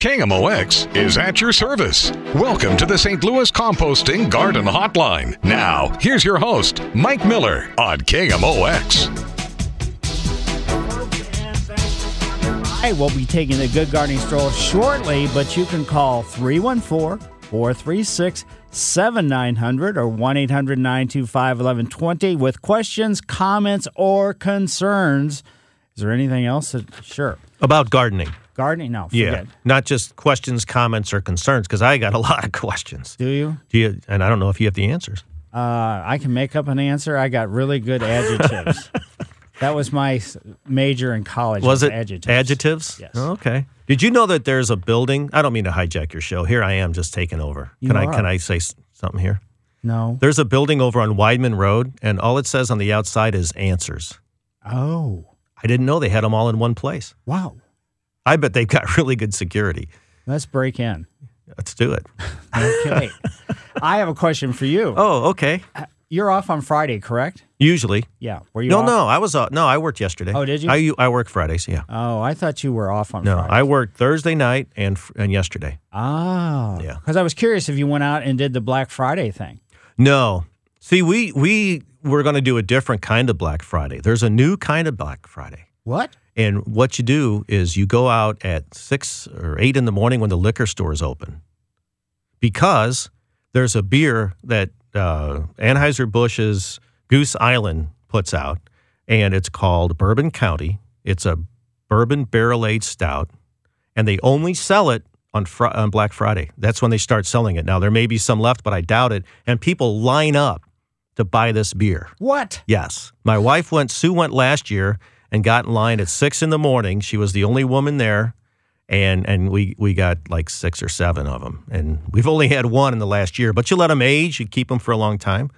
KMOX is at your service. Welcome to the St. Louis Composting Garden Hotline. Now, here's your host, Mike Miller on KMOX. I will be taking the Good Gardening Stroll shortly, but you can call 314 436 7900 or 1 800 925 1120 with questions, comments, or concerns. Is there anything else? That, sure. About gardening. Gardening? No, Yeah. Not just questions, comments, or concerns, because I got a lot of questions. Do you? Do you? And I don't know if you have the answers. Uh, I can make up an answer. I got really good adjectives. that was my major in college. Was it adjectives? adjectives? Yes. Oh, okay. Did you know that there's a building? I don't mean to hijack your show. Here I am just taking over. You Can I can I say something here? No. There's a building over on Weidman Road, and all it says on the outside is answers. Oh, I didn't know they had them all in one place. wow. I bet they've got really good security. Let's break in. Let's do it. Okay. I have a question for you. Oh, okay. You're off on Friday, correct? Usually. Yeah. Were you No, off? no. I was uh, no. I worked yesterday. Oh, did you? I I work Fridays. Yeah. Oh, I thought you were off on No, Friday. I worked Thursday night and and yesterday. Oh. Yeah. Because I was curious if you went out and did the Black Friday thing. No. See, we we were going to do a different kind of Black Friday. There's a new kind of Black Friday. What? And what you do is you go out at six or eight in the morning when the liquor store is open, because there's a beer that uh, Anheuser Busch's Goose Island puts out, and it's called Bourbon County. It's a bourbon barrel aged stout, and they only sell it on fr- on Black Friday. That's when they start selling it. Now there may be some left, but I doubt it. And people line up to buy this beer. What? Yes. My wife went, Sue went last year and got in line at six in the morning. She was the only woman there. And, and we, we got like six or seven of them. And we've only had one in the last year, but you let them age, you keep them for a long time.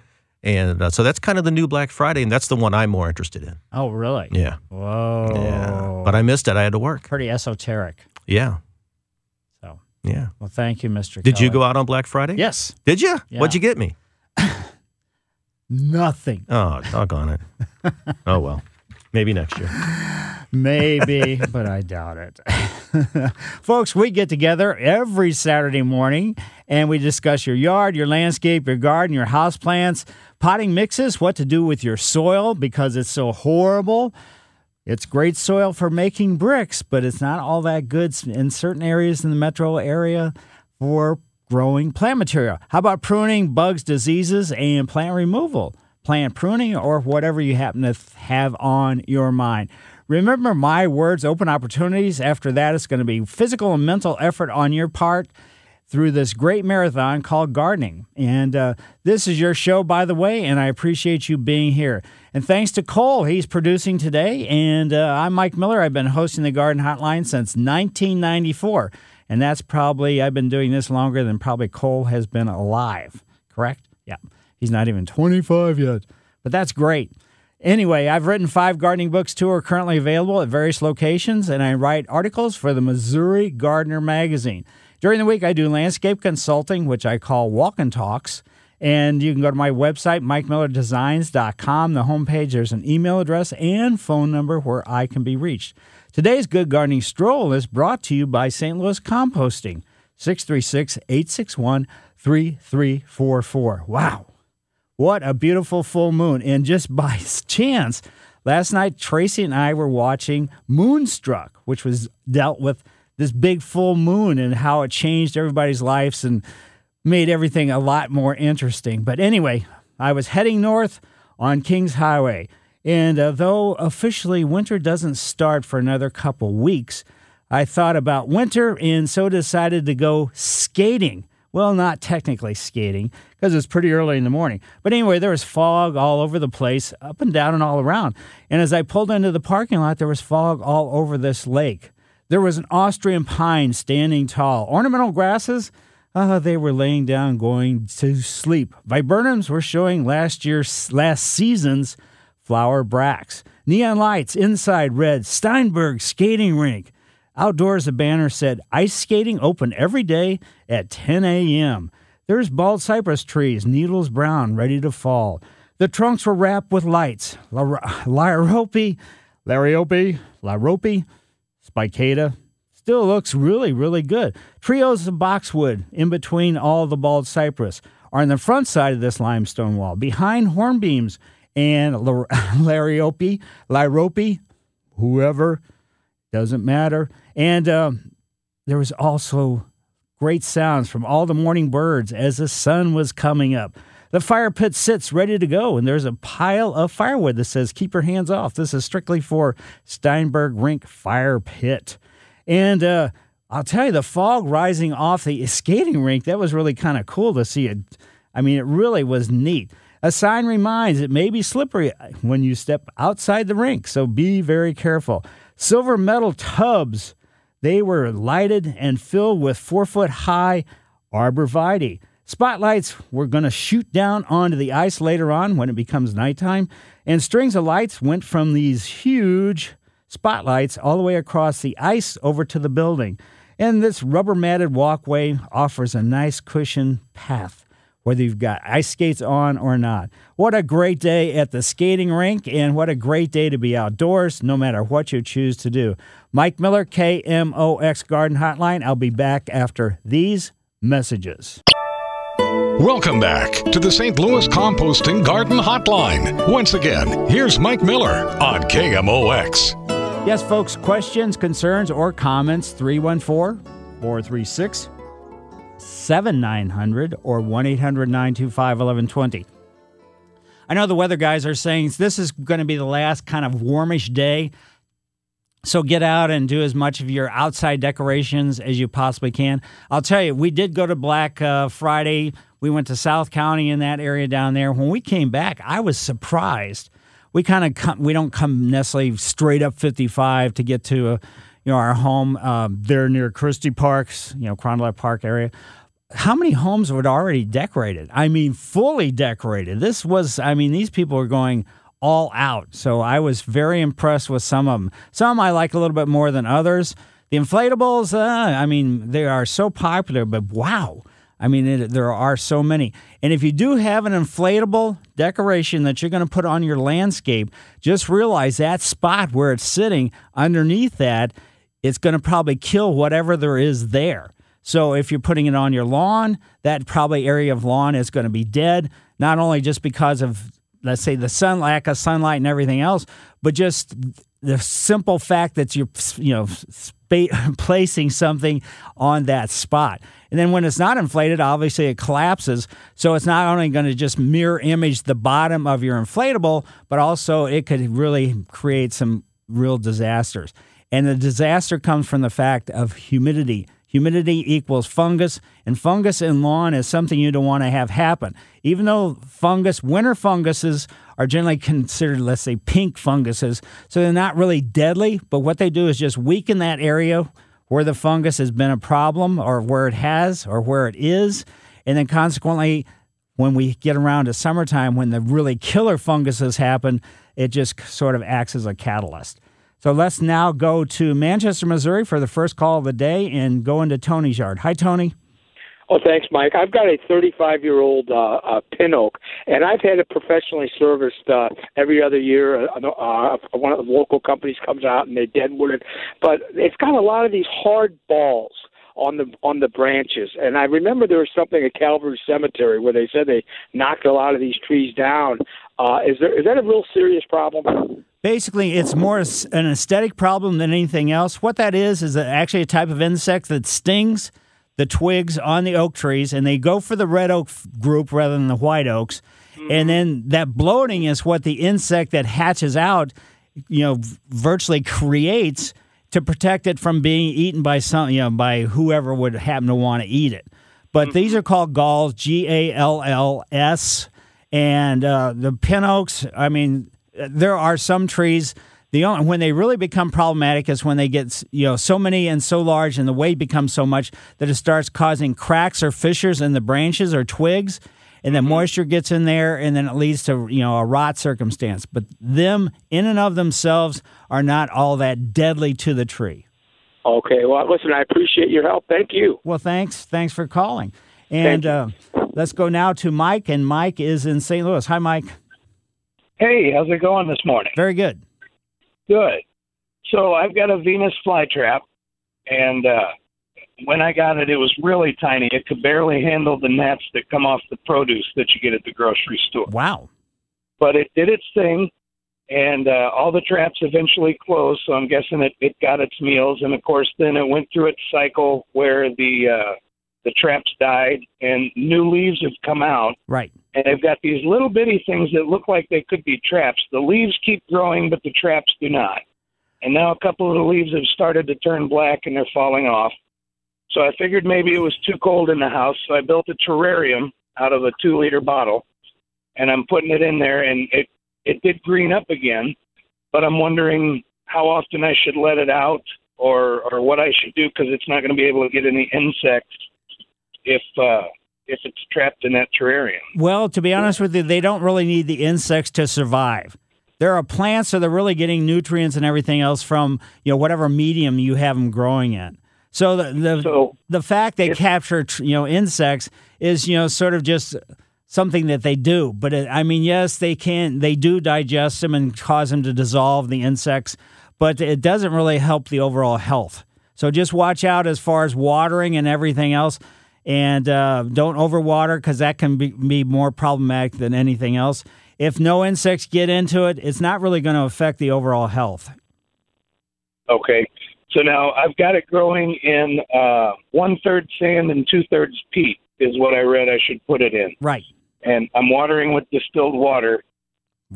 And uh, so that's kind of the new Black Friday. And that's the one I'm more interested in. Oh, really? Yeah. Whoa. Yeah. But I missed it. I had to work. Pretty esoteric. Yeah. So, Yeah. well, thank you, Mr. Did you go out on Black Friday? Yes. Did you? Yeah. What'd you get me? Nothing. Oh, doggone it. oh, well. Maybe next year. Maybe, but I doubt it. Folks, we get together every Saturday morning and we discuss your yard, your landscape, your garden, your house plants, potting mixes, what to do with your soil because it's so horrible. It's great soil for making bricks, but it's not all that good in certain areas in the metro area for growing plant material. How about pruning, bugs, diseases, and plant removal? Plant pruning or whatever you happen to have on your mind. Remember my words, open opportunities. After that, it's going to be physical and mental effort on your part through this great marathon called gardening. And uh, this is your show, by the way, and I appreciate you being here. And thanks to Cole, he's producing today. And uh, I'm Mike Miller. I've been hosting the Garden Hotline since 1994. And that's probably, I've been doing this longer than probably Cole has been alive, correct? Yeah. He's not even 25 yet, but that's great. Anyway, I've written five gardening books. Two are currently available at various locations, and I write articles for the Missouri Gardener magazine. During the week, I do landscape consulting, which I call walk and talks. And you can go to my website, mikemillerdesigns.com. The homepage, there's an email address and phone number where I can be reached. Today's Good Gardening Stroll is brought to you by St. Louis Composting, 636 861 3344. Wow. What a beautiful full moon. And just by chance, last night Tracy and I were watching Moonstruck, which was dealt with this big full moon and how it changed everybody's lives and made everything a lot more interesting. But anyway, I was heading north on Kingshighway. And uh, though officially winter doesn't start for another couple weeks, I thought about winter and so decided to go skating. Well, not technically skating because it's pretty early in the morning. But anyway, there was fog all over the place, up and down and all around. And as I pulled into the parking lot, there was fog all over this lake. There was an Austrian pine standing tall. Ornamental grasses, uh, they were laying down, going to sleep. Viburnums were showing last year's, last season's flower bracts. Neon lights inside red. Steinberg Skating Rink. Outdoors, a banner said ice skating open every day at 10 a.m. There's bald cypress trees, needles brown, ready to fall. The trunks were wrapped with lights. Liriope, Liriope, Liriope, spicata. Still looks really, really good. Trios of boxwood in between all the bald cypress are on the front side of this limestone wall. Behind hornbeams and Liriope, Liriope, whoever, doesn't matter. And um, there was also great sounds from all the morning birds as the sun was coming up. The fire pit sits ready to go, and there's a pile of firewood that says, Keep your hands off. This is strictly for Steinberg Rink Fire Pit. And uh, I'll tell you, the fog rising off the skating rink, that was really kind of cool to see it. I mean, it really was neat. A sign reminds it may be slippery when you step outside the rink, so be very careful. Silver metal tubs they were lighted and filled with four foot high arborvitae. Spotlights were going to shoot down onto the ice later on when it becomes nighttime, and strings of lights went from these huge spotlights all the way across the ice over to the building. And this rubber matted walkway offers a nice cushion path whether you've got ice skates on or not. What a great day at the skating rink, and what a great day to be outdoors, no matter what you choose to do. Mike Miller, KMOX Garden Hotline. I'll be back after these messages. Welcome back to the St. Louis Composting Garden Hotline. Once again, here's Mike Miller on KMOX. Yes, folks, questions, concerns, or comments 314 436 7900 or 1 800 925 1120. I know the weather guys are saying this is going to be the last kind of warmish day. So get out and do as much of your outside decorations as you possibly can. I'll tell you, we did go to Black uh, Friday. We went to South County in that area down there. When we came back, I was surprised. We kind of we don't come necessarily straight up 55 to get to a, you know our home um, there near Christie Parks, you know Carondelet Park area how many homes were already decorated? I mean, fully decorated. This was, I mean, these people were going all out. So I was very impressed with some of them. Some I like a little bit more than others. The inflatables, uh, I mean, they are so popular, but wow. I mean, it, there are so many. And if you do have an inflatable decoration that you're going to put on your landscape, just realize that spot where it's sitting underneath that, it's going to probably kill whatever there is there. So if you're putting it on your lawn, that probably area of lawn is going to be dead, not only just because of let's say the sun lack of sunlight and everything else, but just the simple fact that you're you know spa- placing something on that spot. And then when it's not inflated, obviously it collapses. So it's not only going to just mirror image the bottom of your inflatable, but also it could really create some real disasters. And the disaster comes from the fact of humidity. Humidity equals fungus, and fungus in lawn is something you don't want to have happen. Even though fungus, winter funguses are generally considered, let's say, pink funguses, so they're not really deadly, but what they do is just weaken that area where the fungus has been a problem, or where it has, or where it is, and then consequently, when we get around to summertime, when the really killer funguses happen, it just sort of acts as a catalyst. So let's now go to Manchester, Missouri for the first call of the day and go into Tony's yard. Hi, Tony. Oh, thanks, Mike. I've got a 35 year old uh, uh, pin oak, and I've had it professionally serviced uh, every other year. Uh, uh, one of the local companies comes out and they deadwood it, but it's got a lot of these hard balls on the on the branches. And I remember there was something at Calvary Cemetery where they said they knocked a lot of these trees down. Uh, is there is that a real serious problem? Basically, it's more an aesthetic problem than anything else. What that is is actually a type of insect that stings the twigs on the oak trees, and they go for the red oak group rather than the white oaks. Mm-hmm. And then that bloating is what the insect that hatches out, you know, virtually creates to protect it from being eaten by some, you know, by whoever would happen to want to eat it. But mm-hmm. these are called galls, G A L L S, and uh, the pin oaks. I mean, there are some trees The only, when they really become problematic is when they get you know so many and so large, and the weight becomes so much that it starts causing cracks or fissures in the branches or twigs, and then moisture gets in there, and then it leads to you know a rot circumstance. But them in and of themselves are not all that deadly to the tree. Okay. Well, listen, I appreciate your help. Thank you. Well, thanks, thanks for calling. And uh, let's go now to Mike, and Mike is in St. Louis. Hi, Mike. Hey, how's it going this morning? Very good. Good. So I've got a Venus flytrap, and uh, when I got it, it was really tiny. It could barely handle the nets that come off the produce that you get at the grocery store. Wow. But it did its thing, and uh, all the traps eventually closed. So I'm guessing it, it got its meals, and of course, then it went through its cycle where the uh, the traps died and new leaves have come out. Right. And they've got these little bitty things that look like they could be traps. The leaves keep growing, but the traps do not. And now a couple of the leaves have started to turn black and they're falling off. So I figured maybe it was too cold in the house. So I built a terrarium out of a two liter bottle and I'm putting it in there and it, it did green up again. But I'm wondering how often I should let it out or, or what I should do because it's not going to be able to get any insects if uh, if it's trapped in that terrarium. Well, to be honest with you, they don't really need the insects to survive. There are plants, so they're really getting nutrients and everything else from you know whatever medium you have them growing in. So the the, So, the fact they capture you know insects is you know sort of just something that they do. But it, I mean, yes, they can they do digest them and cause them to dissolve the insects, but it doesn't really help the overall health. So just watch out as far as watering and everything else, and uh, don't overwater because that can be, be more problematic than anything else. If no insects get into it, it's not really going to affect the overall health. Okay. So now I've got it growing in uh, one third sand and two thirds peat is what I read I should put it in, Right. and I'm watering with distilled water.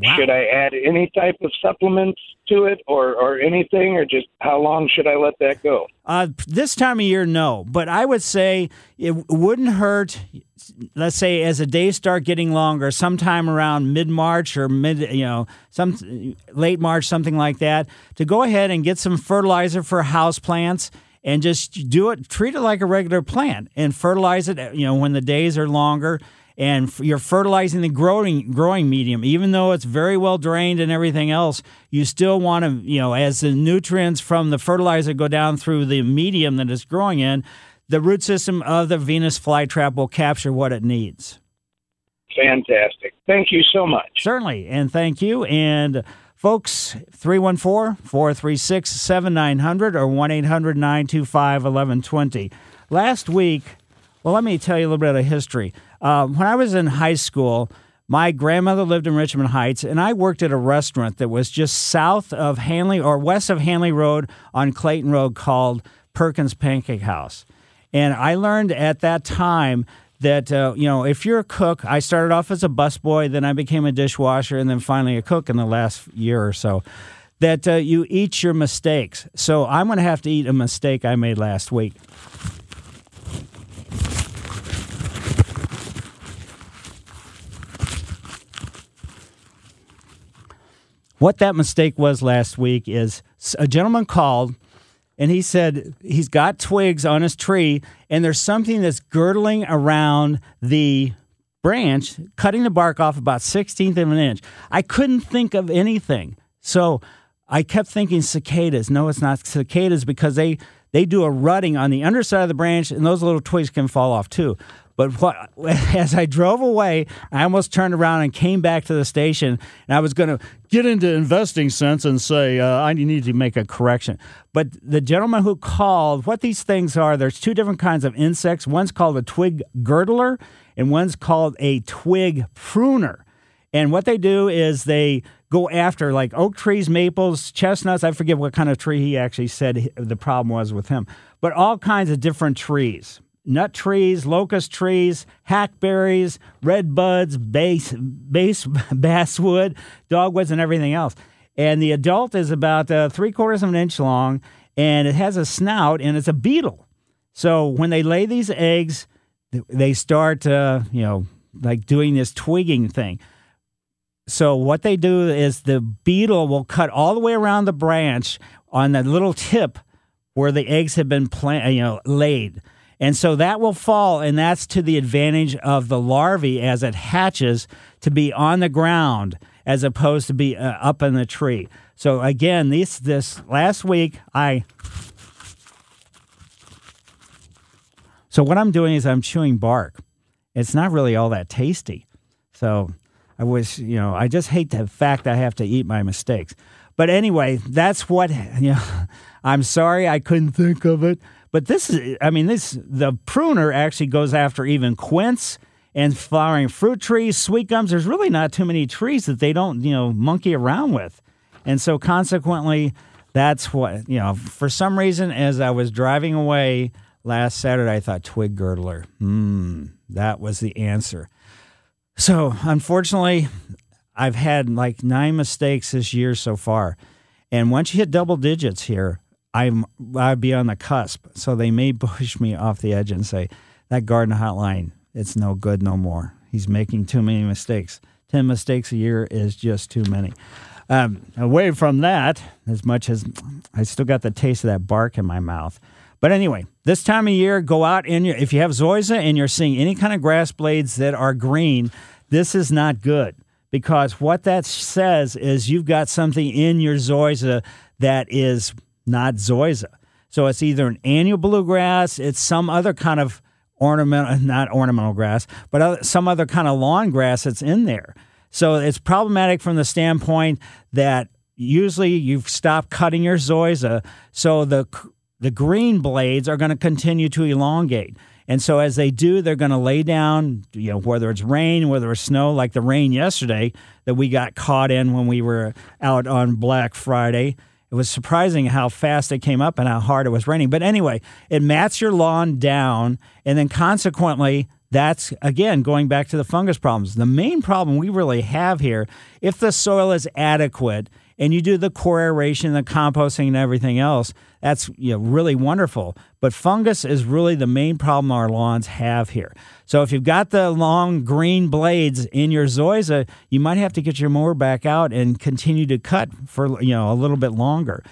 Wow. Should I add any type of supplements to it, or or anything, or just how long should I let that go? Uh, this time of year, no. But I would say it wouldn't hurt. Let's say as the days start getting longer, sometime around mid March or mid, you know, some late March, something like that, to go ahead and get some fertilizer for house plants and just do it. Treat it like a regular plant and fertilize it. You know, when the days are longer. And f- you're fertilizing the growing growing medium, even though it's very well drained and everything else. You still want to, you know, as the nutrients from the fertilizer go down through the medium that it's growing in, the root system of the Venus flytrap will capture what it needs. Fantastic. Thank you so much. Certainly. And thank you. And folks, 314 436 7900 or 1 800 925 1120. Last week, well, let me tell you a little bit of history. Uh, when I was in high school, my grandmother lived in Richmond Heights, and I worked at a restaurant that was just south of Hanley or west of Hanley Road on Clayton Road called Perkins Pancake House. And I learned at that time that, uh, you know, if you're a cook, I started off as a busboy, then I became a dishwasher, and then finally a cook in the last year or so, that uh, you eat your mistakes. So I'm going to have to eat a mistake I made last week. What that mistake was last week is a gentleman called and he said he's got twigs on his tree and there's something that's girdling around the branch, cutting the bark off about 16th of an inch. I couldn't think of anything. So I kept thinking cicadas. No, it's not cicadas because they they do a rutting on the underside of the branch and those little twigs can fall off too. But what, as I drove away, I almost turned around and came back to the station, and I was going to get into investing sense and say uh, I need to make a correction. But the gentleman who called, what these things are, there's two different kinds of insects. One's called a twig girdler, and one's called a twig pruner. And what they do is they go after like oak trees, maples, chestnuts. I forget what kind of tree he actually said the problem was with him, but all kinds of different trees nut trees, locust trees, hackberries, red buds, base, base basswood, dogwoods, and everything else. And the adult is about uh, three quarters of an inch long, and it has a snout, and it's a beetle. So when they lay these eggs, they start, uh, you know, like doing this twigging thing. So what they do is the beetle will cut all the way around the branch on the little tip where the eggs have been plant, you know, laid. And so that will fall, and that's to the advantage of the larvae as it hatches to be on the ground as opposed to be uh, up in the tree. So again, this this last week I So what I'm doing is I'm chewing bark. It's not really all that tasty. So I wish, you know, I just hate the fact I have to eat my mistakes. But anyway, that's what, you know, I'm sorry I couldn't think of it. But this is, I mean, this, the pruner actually goes after even quince and flowering fruit trees, sweet gums. There's really not too many trees that they don't, you know, monkey around with. And so consequently, that's what, you know, for some reason, as I was driving away last Saturday, I thought twig girdler. Hmm, that was the answer. So unfortunately, I've had like nine mistakes this year so far. And once you hit double digits here, I'm I'd be on the cusp. So they may push me off the edge and say, that garden hotline, it's no good no more. He's making too many mistakes. 10 mistakes a year is just too many. Um, away from that, as much as I still got the taste of that bark in my mouth. But anyway, this time of year, go out and if you have zoysia and you're seeing any kind of grass blades that are green, this is not good because what that says is you've got something in your zoysia that is not zoysia. So it's either an annual bluegrass, it's some other kind of ornamental, not ornamental grass, but some other kind of lawn grass that's in there. So it's problematic from the standpoint that usually you've stopped cutting your zoysia, so the the green blades are going to continue to elongate. And so as they do, they're going to lay down, you know, whether it's rain, whether it's snow, like the rain yesterday that we got caught in when we were out on Black Friday. It was surprising how fast it came up and how hard it was raining. But anyway, it mats your lawn down, and then consequently, that's again going back to the fungus problems. The main problem we really have here, if the soil is adequate and you do the core aeration, the composting, and everything else, that's you know, really wonderful. But fungus is really the main problem our lawns have here. So if you've got the long green blades in your zoysia, you might have to get your mower back out and continue to cut for you know a little bit longer.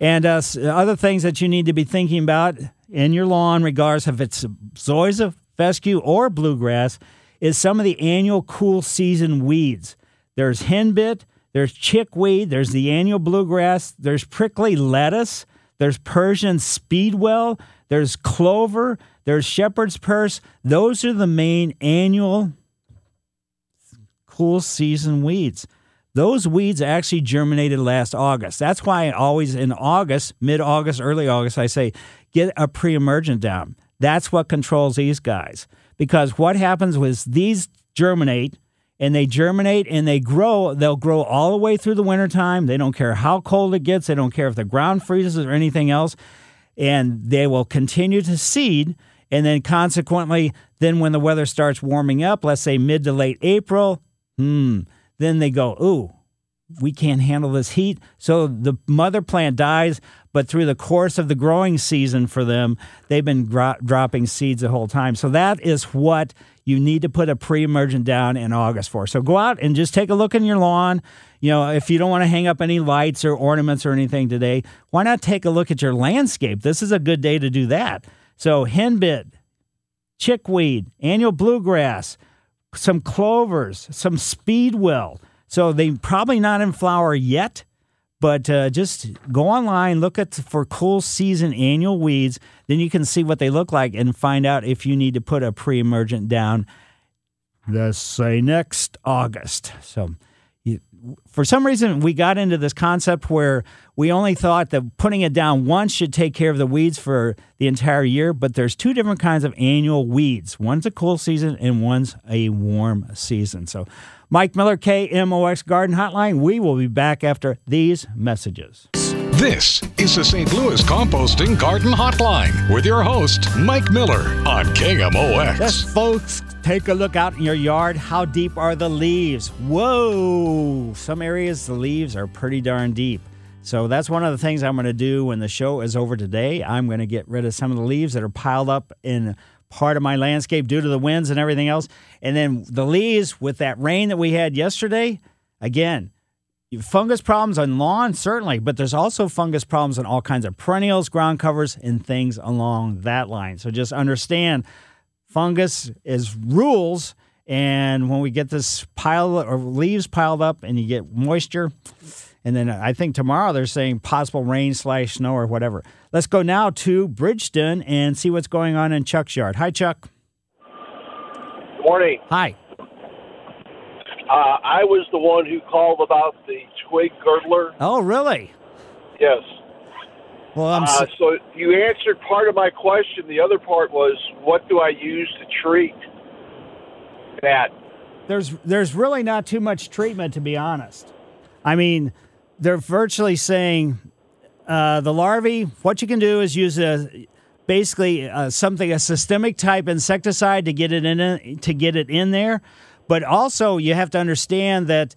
And uh, other things that you need to be thinking about in your lawn, regardless if it's zoysia, fescue, or bluegrass, is some of the annual cool season weeds. There's henbit, there's chickweed, there's the annual bluegrass, there's prickly lettuce, there's Persian speedwell, there's clover, there's shepherd's purse. Those are the main annual cool season weeds. Those weeds actually germinated last August. That's why always in August, mid August, early August, I say get a pre emergent down. That's what controls these guys. Because what happens was these germinate and they germinate and they grow. They'll grow all the way through the wintertime. They don't care how cold it gets, they don't care if the ground freezes or anything else. And they will continue to seed. And then, consequently, then when the weather starts warming up, let's say mid to late April, hmm, then they go, ooh, we can't handle this heat. So the mother plant dies, but through the course of the growing season for them, they've been gro- dropping seeds the whole time. So that is what you need to put a pre-emergent down in August for. So go out and just take a look in your lawn. You know, if you don't want to hang up any lights or ornaments or anything today, why not take a look at your landscape? This is a good day to do that. So henbit, chickweed, annual bluegrass, some clovers, some speedwell. So they probably not in flower yet, but uh, just go online, look at for cool season annual weeds. Then you can see what they look like and find out if you need to put a pre-emergent down. Let's say next August. So, for some reason, we got into this concept where we only thought that putting it down once should take care of the weeds for the entire year. But there's two different kinds of annual weeds. One's a cool season and one's a warm season. So Mike Miller, KMOX Garden Hotline. We will be back after these messages. This is the St. Louis Composting Garden Hotline with your host, Mike Miller on KMOX. Yes, folks, take a look out in your yard. How deep are the leaves? Whoa! Some areas the leaves are pretty darn deep. So that's one of the things I'm going to do when the show is over today. I'm going to get rid of some of the leaves that are piled up in part of my landscape due to the winds and everything else. And then the leaves with that rain that we had yesterday, again, fungus problems on lawn certainly, but there's also fungus problems on all kinds of perennials, ground covers, and things along that line. So just understand, fungus is rules. And when we get this pile or leaves piled up and you get moisture, and then I think tomorrow they're saying possible rain slash snow or whatever. Let's go now to Bridgeton and see what's going on in Chuck's yard. Hi, Chuck. Morning. Hi. Uh, I was the one who called about the twig girdler. Oh, really? Yes. Well, I'm. Uh, so you answered part of my question. The other part was, what do I use to treat that? there's there's really not too much treatment to be honest. I mean, they're virtually saying uh, the larvae. What you can do is use a basically uh, something a systemic type insecticide to get it in to get it in there, but also you have to understand that.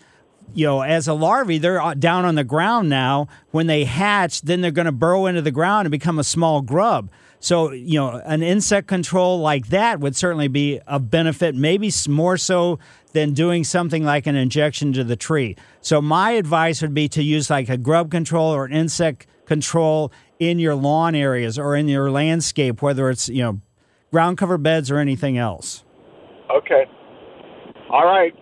You know, as a larvae, they're down on the ground now. When they hatch, then they're going to burrow into the ground and become a small grub. So, you know, an insect control like that would certainly be a benefit, maybe more so than doing something like an injection to the tree. So, my advice would be to use like a grub control or an insect control in your lawn areas or in your landscape, whether it's, you know, ground cover beds or anything else. Okay. All right.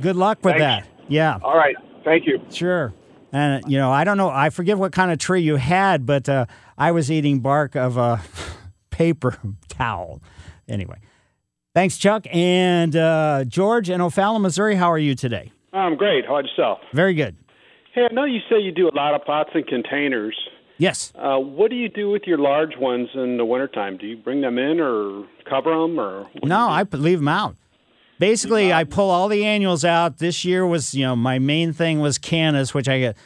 Good luck with Thanks. that. Yeah. All right. Thank you. Sure. And you know, I don't know. I forget what kind of tree you had, but uh, I was eating bark of a paper towel. Anyway, thanks, Chuck and uh, George in O'Fallon, Missouri. How are you today? I'm great. How about yourself? Very good. Hey, I know you say you do a lot of pots and containers. Yes. Uh, what do you do with your large ones in the wintertime? Do you bring them in or cover them or? No? I leave them out. Basically, I pull all the annuals out. This year was, you know, my main thing was cannas, which I get.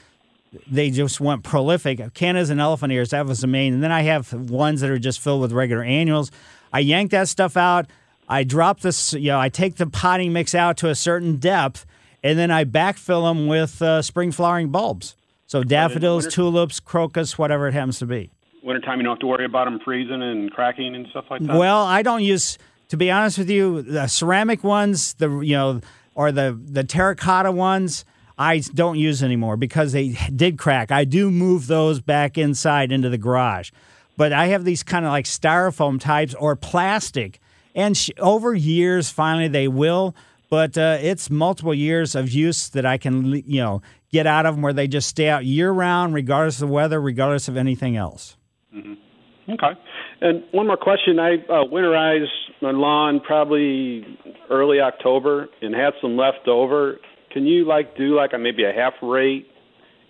They just went prolific. Cannas and elephant ears, that was the main. And then I have ones that are just filled with regular annuals. I yank that stuff out. I drop this, you know, I take the potting mix out to a certain depth, and then I backfill them with uh, spring flowering bulbs. So daffodils, winter- tulips, crocus, whatever it happens to be. wintertime you don't have to worry about them freezing and cracking and stuff like that. Well, I don't use. To be honest with you, the ceramic ones, the you know, or the the terracotta ones, I don't use anymore because they did crack. I do move those back inside into the garage, but I have these kind of like styrofoam types or plastic, and sh- over years, finally they will. But uh, it's multiple years of use that I can, you know, get out of them where they just stay out year round, regardless of the weather, regardless of anything else. okay. And one more question: I uh, winterized my lawn probably early October and had some left over. Can you like do like a maybe a half rate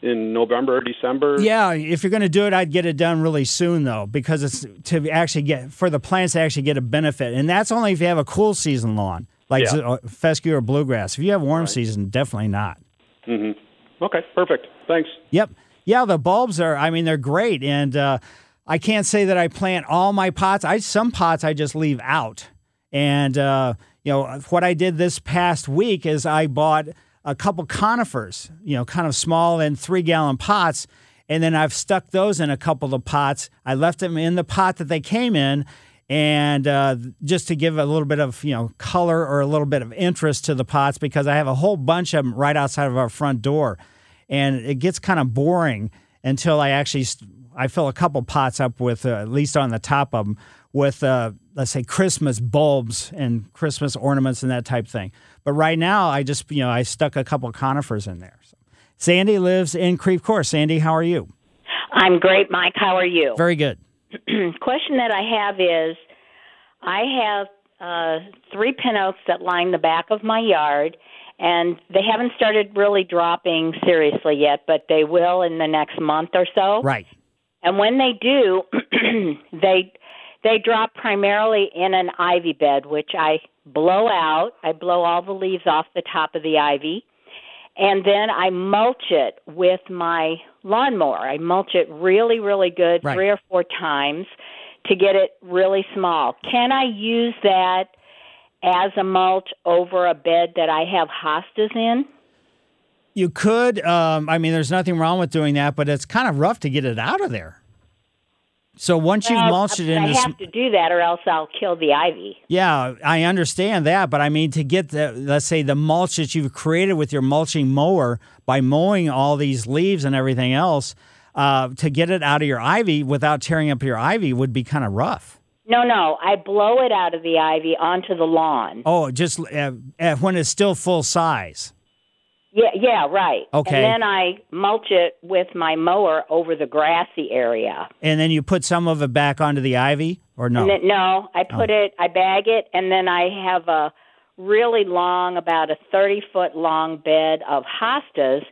in November or December? Yeah, if you're going to do it, I'd get it done really soon though, because it's to actually get for the plants to actually get a benefit, and that's only if you have a cool season lawn like Yeah. uh, fescue or bluegrass. If you have warm season, definitely not. Mm-hmm. Okay. Perfect. Thanks. Yep. Yeah, the bulbs are. I mean, they're great, and uh, I can't say that I plant all my pots. I some pots I just leave out, and uh, you know what I did this past week is I bought a couple conifers, you know, kind of small and three gallon pots, and then I've stuck those in a couple of pots. I left them in the pot that they came in. And uh, just to give a little bit of you know color or a little bit of interest to the pots, because I have a whole bunch of them right outside of our front door, and it gets kind of boring until I actually I fill a couple pots up with uh, at least on the top of them with uh, let's say Christmas bulbs and Christmas ornaments and that type thing. But right now I just you know I stuck a couple conifers in there. So, Sandy lives in Creve Coeur. Sandy, how are you? I'm great, Mike. How are you? Very good. Question that I have is I have uh, three pin oaks that line the back of my yard, and they haven't started really dropping seriously yet, but they will in the next month or so. Right. And when they do, they they drop primarily in an ivy bed, which I blow out. I blow all the leaves off the top of the ivy, and then I mulch it with my lawnmower. I mulch it really, really good, Right. three or four times, to get it really small. Can I use that as a mulch over a bed that I have hostas in? You could. Um, I mean, there's nothing wrong with doing that, but it's kind of rough to get it out of there. So once you've Well, mulched it I into, have to do that, or else I'll kill the ivy. yeah, I understand that, but I mean to get the let's say the mulch that you've created with your mulching mower by mowing all these leaves and everything else, uh, to get it out of your ivy without tearing up your ivy would be kind of rough. No, no, I blow it out of the ivy onto the lawn. Oh, just uh, uh, when it's still full size. Yeah, yeah, right. Okay. And then I mulch it with my mower over the grassy area. And then you put some of it back onto the ivy, or no? Then, no, I oh. put it, I bag it, and then I have a really long, about a 30 foot long bed of hostas,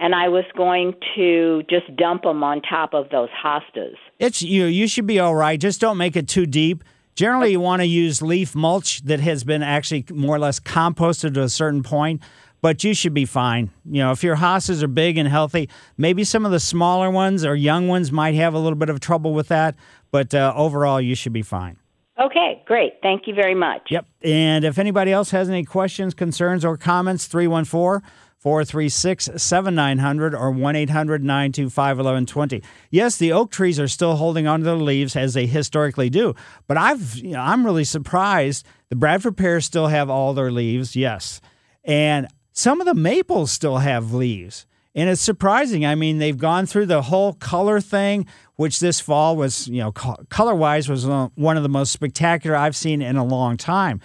and I was going to just dump them on top of those hostas. It's you. You should be all right. Just don't make it too deep. Generally, you want to use leaf mulch that has been actually more or less composted to a certain point. But you should be fine. You know, if your hosses are big and healthy, maybe some of the smaller ones or young ones might have a little bit of trouble with that. But uh, overall, you should be fine. Okay, great. Thank you very much. Yep. And if anybody else has any questions, concerns, or comments, 314 436 7900 or 1 800 925 1120. Yes, the oak trees are still holding onto their leaves as they historically do, but I've, you know, I'm really surprised. The Bradford pears still have all their leaves, yes. And some of the maples still have leaves. And it's surprising. I mean, they've gone through the whole color thing, which this fall was, you know, color wise was one of the most spectacular I've seen in a long time.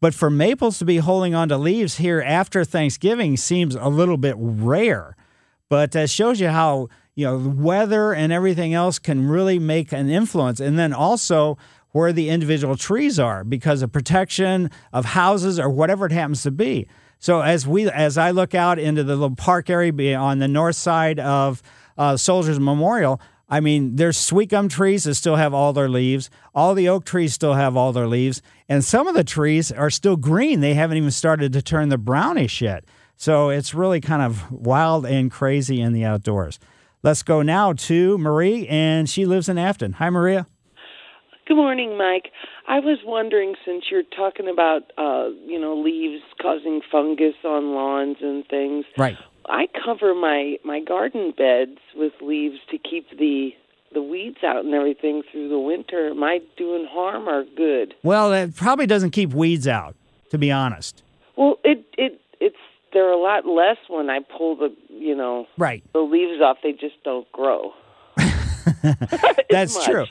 But for maples to be holding on to leaves here after Thanksgiving seems a little bit rare. But uh, shows you how, you know, the weather and everything else can really make an influence. And then also where the individual trees are because of protection of houses or whatever it happens to be. So as we as I look out into the little park area on the north side of uh, Soldiers Memorial, I mean, there's sweet gum trees that still have all their leaves. All the oak trees still have all their leaves, and some of the trees are still green. They haven't even started to turn the brownish yet. So it's really kind of wild and crazy in the outdoors. Let's go now to Marie, and she lives in Afton. Hi, Maria. Good morning, Mike. I was wondering since you're talking about uh, you know leaves causing fungus on lawns and things. Right. I cover my my garden beds with leaves to keep the the weeds out and everything through the winter. Am I doing harm or good? Well, it probably doesn't keep weeds out, to be honest. Well, it it it's they're a lot less when I pull the you know right the leaves off. They just don't grow. That's much. true.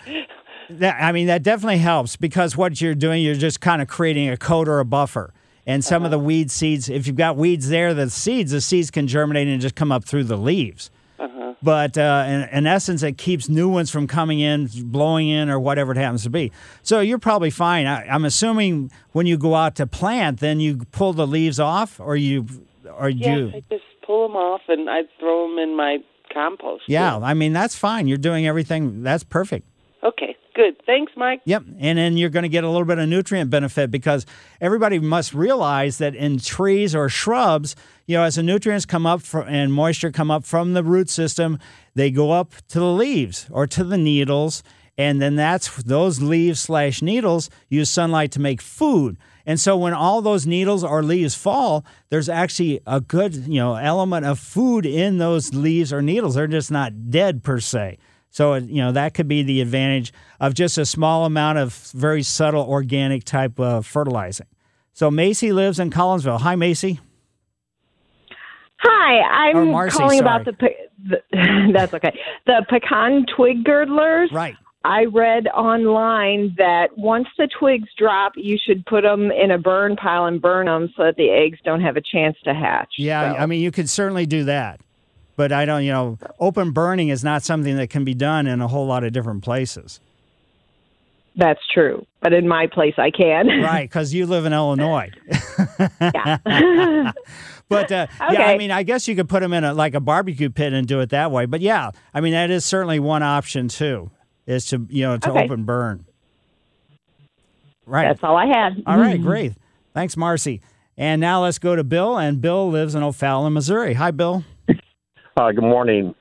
That, I mean, that definitely helps because what you're doing, you're just kind of creating a coat or a buffer. And some of the weed seeds, if you've got weeds there, the seeds, the seeds can germinate and just come up through the leaves. Uh-huh. But uh, in, in essence, it keeps new ones from coming in, blowing in, or whatever it happens to be. So you're probably fine. I, I'm assuming when you go out to plant, then you pull the leaves off, or you, or Yes, you. I just pull them off and I throw them in my compost. Yeah, I mean that's fine. You're doing everything. That's perfect. Okay, good. Thanks, Mike. Yep. And then you're going to get a little bit of nutrient benefit because everybody must realize that in trees or shrubs, you know, as the nutrients come up fr- and moisture come up from the root system, they go up to the leaves or to the needles. And then that's those leaves slash needles use sunlight to make food. And so when all those needles or leaves fall, there's actually a good, you know, element of food in those leaves or needles. They're just not dead per se. So, uh, you know, that could be the advantage of just a small amount of very subtle organic type of fertilizing. So, Macy lives in Collinsville. Hi, Macy. Hi, I'm Marcy, calling about the, the that's okay. The pecan twig girdlers. Right. I read online that once the twigs drop, you should put them in a burn pile and burn them so that the eggs don't have a chance to hatch. Yeah, So- I mean, you could certainly do that. But I don't, you know, open burning is not something that can be done in a whole lot of different places. That's true. But in my place, I can. right, because you live in Illinois. yeah. But uh, yeah, I mean, I guess you could put them in a, like a barbecue pit and do it that way. But yeah, I mean, that is certainly one option too, is to you know to Okay. open burn. Right. That's all I had. All right, great. Thanks, Marcy. And now let's go to Bill. And Bill lives in O'Fallon, Missouri. Hi, Bill. Uh, good morning.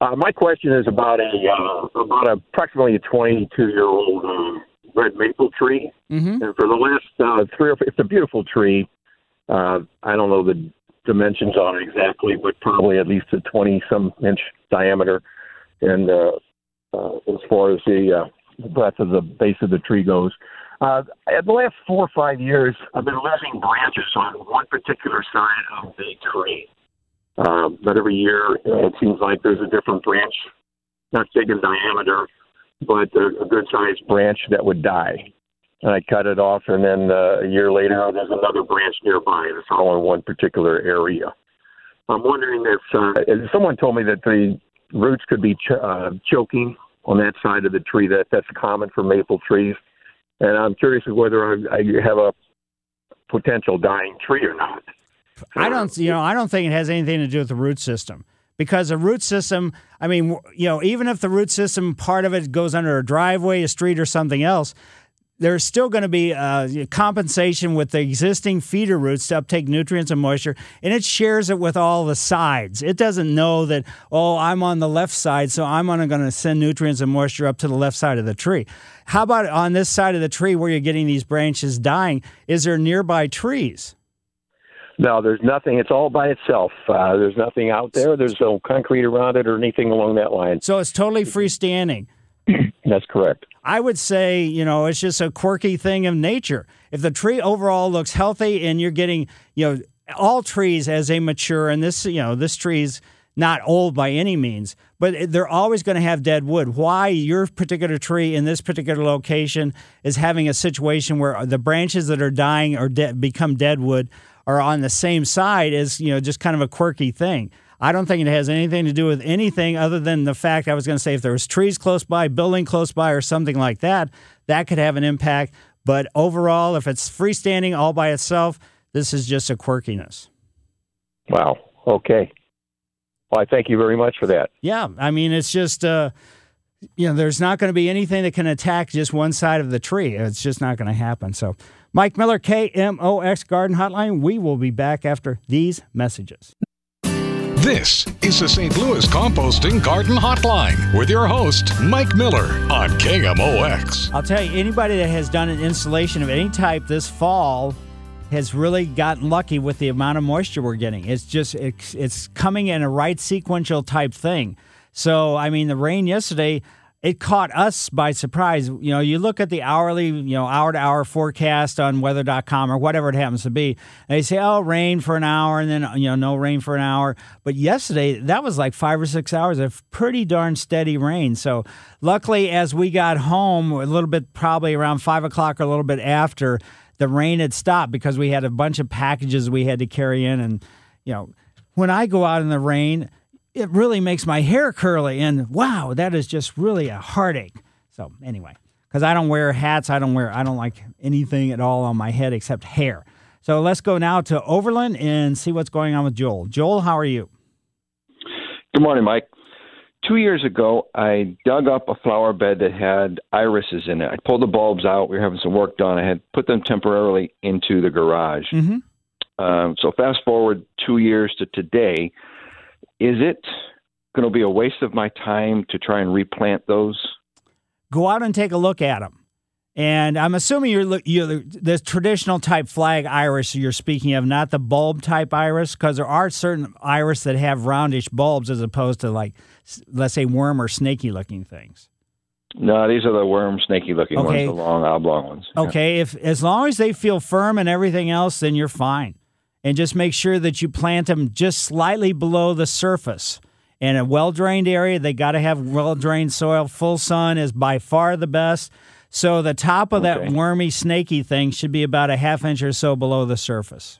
Uh, my question is about a uh, about approximately a 22 year old uh, red maple tree, Mm-hmm. and for the last uh, three or it's a beautiful tree. Uh, I don't know the dimensions on it exactly, but probably at least a 20 some inch diameter. And uh, uh, as far as the uh, breadth of the base of the tree goes. Uh, in the last four or five years, I've been losing branches on one particular side of the tree. Um, but every year, uh, it seems like there's a different branch, not big in diameter, but a, a good sized branch that would die. And I cut it off, and then uh, a year later, there's another branch nearby. It's all in one particular area. I'm wondering if uh, someone told me that the roots could be ch- uh, choking on that side of the tree. That that's common for maple trees, and I'm curious whether I, I have a potential dying tree or not. I don't, you know, I don't think it has anything to do with the root system because the root system. I mean, you know, even if the root system part of it goes under a driveway, a street, or something else, there's still going to be uh, compensation with the existing feeder roots to uptake nutrients and moisture, and it shares it with all the sides. It doesn't know that, oh, I'm on the left side, so I'm only going to send nutrients and moisture up to the left side of the tree. How about on this side of the tree where you're getting these branches dying? Is there nearby trees? No, there's nothing. It's all by itself. Uh, there's nothing out there. There's no concrete around it or anything along that line. So it's totally freestanding. That's correct. I would say, you know, it's just a quirky thing of nature. If the tree overall looks healthy and you're getting, you know, all trees as they mature, and this, you know, this tree's not old by any means, but they're always going to have dead wood. Why your particular tree in this particular location is having a situation where the branches that are dying or de- become dead wood are on the same side is, you know, just kind of a quirky thing. I don't think it has anything to do with anything other than the fact I was going to say if there was trees close by, building close by, or something like that, that could have an impact. But overall, if it's freestanding all by itself, this is just a quirkiness. Wow. Okay. Well, I thank you very much for that. Yeah. I mean, it's just, uh, you know, there's not going to be anything that can attack just one side of the tree. It's just not going to happen. So, Mike Miller, KMOX Garden Hotline. We will be back after these messages. This is the St. Louis Composting Garden Hotline with your host, Mike Miller on KMOX. I'll tell you, anybody that has done an installation of any type this fall has really gotten lucky with the amount of moisture we're getting. It's just, it's, it's coming in a right sequential type thing. So, I mean, the rain yesterday, it caught us by surprise. You know, you look at the hourly, you know, hour to hour forecast on weather.com or whatever it happens to be. they say, oh, rain for an hour and then, you know, no rain for an hour. But yesterday, that was like five or six hours of pretty darn steady rain. So luckily, as we got home, a little bit probably around five o'clock or a little bit after, the rain had stopped because we had a bunch of packages we had to carry in. And, you know, when I go out in the rain, it really makes my hair curly. And wow, that is just really a heartache. So anyway, because I don't wear hats, I don't wear, I don't like anything at all on my head except hair. So let's go now to Overland and see what's going on with Joel. Joel, how are you? Good morning, Mike. Two years ago, I dug up a flower bed that had irises in it. I pulled the bulbs out. We were having some work done. I had put them temporarily into the garage. Mm-hmm. Um, so fast forward two years to today, is it going to be a waste of my time to try and replant those? Go out and take a look at them. And I'm assuming you're, you're the traditional type flag iris you're speaking of, not the bulb type iris, because there are certain iris that have roundish bulbs as opposed to like, let's say, worm or snaky looking things. No, these are the worm, snaky looking Okay. ones, the long oblong ones. Okay, if as long as they feel firm and everything else, then you're fine. And just make sure that you plant them just slightly below the surface. In a well drained area, they got to have well drained soil. Full sun is by far the best. So the top of that wormy, snaky thing should be about a half inch or so below the surface.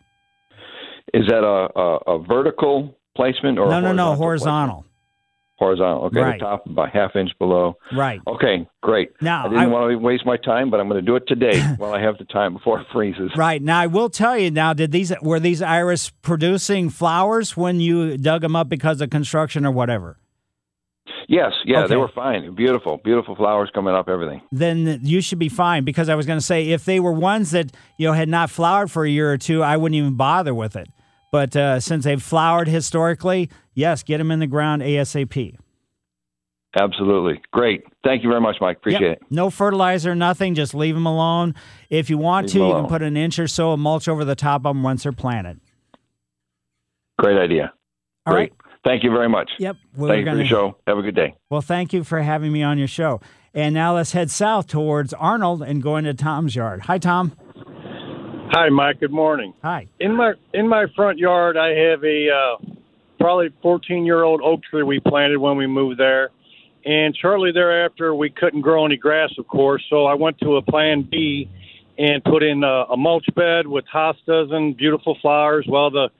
Is that a, a, a vertical placement or no, a no, no, horizontal horizontal. Okay, Right. the top about half inch below. Right. Okay, great. Now, I didn't I- want to waste my time, but I'm going to do it today while I have the time before it freezes. Right now, I will tell you. Now, did these were these iris producing flowers when you dug them up because of construction or whatever? Yes, yeah, Okay. they were fine. Beautiful, beautiful flowers coming up, everything. Then you should be fine because I was going to say if they were ones that you know had not flowered for a year or two, I wouldn't even bother with it. But uh, since they've flowered historically, yes, get them in the ground asap. Absolutely. Great. Thank you very much, Mike. Appreciate Yep. it. No fertilizer, nothing. Just leave them alone. If you want Leave to, you can put an inch or so of mulch over the top of them once they're planted. Great idea. All Great. Thank you very much. Yep. We're Thank you for gonna- your show. Have a good day. Well, thank you for having me on your show. And now let's head south towards Arnold and go into Tom's yard. Hi, Tom. Hi, Mike. Good morning. Hi. In my in my front yard, I have a uh, probably 14 year old oak tree we planted when we moved there, and shortly thereafter we couldn't grow any grass, of course. So I went to a Plan B and put in a, a mulch bed with hostas and beautiful flowers. Well, the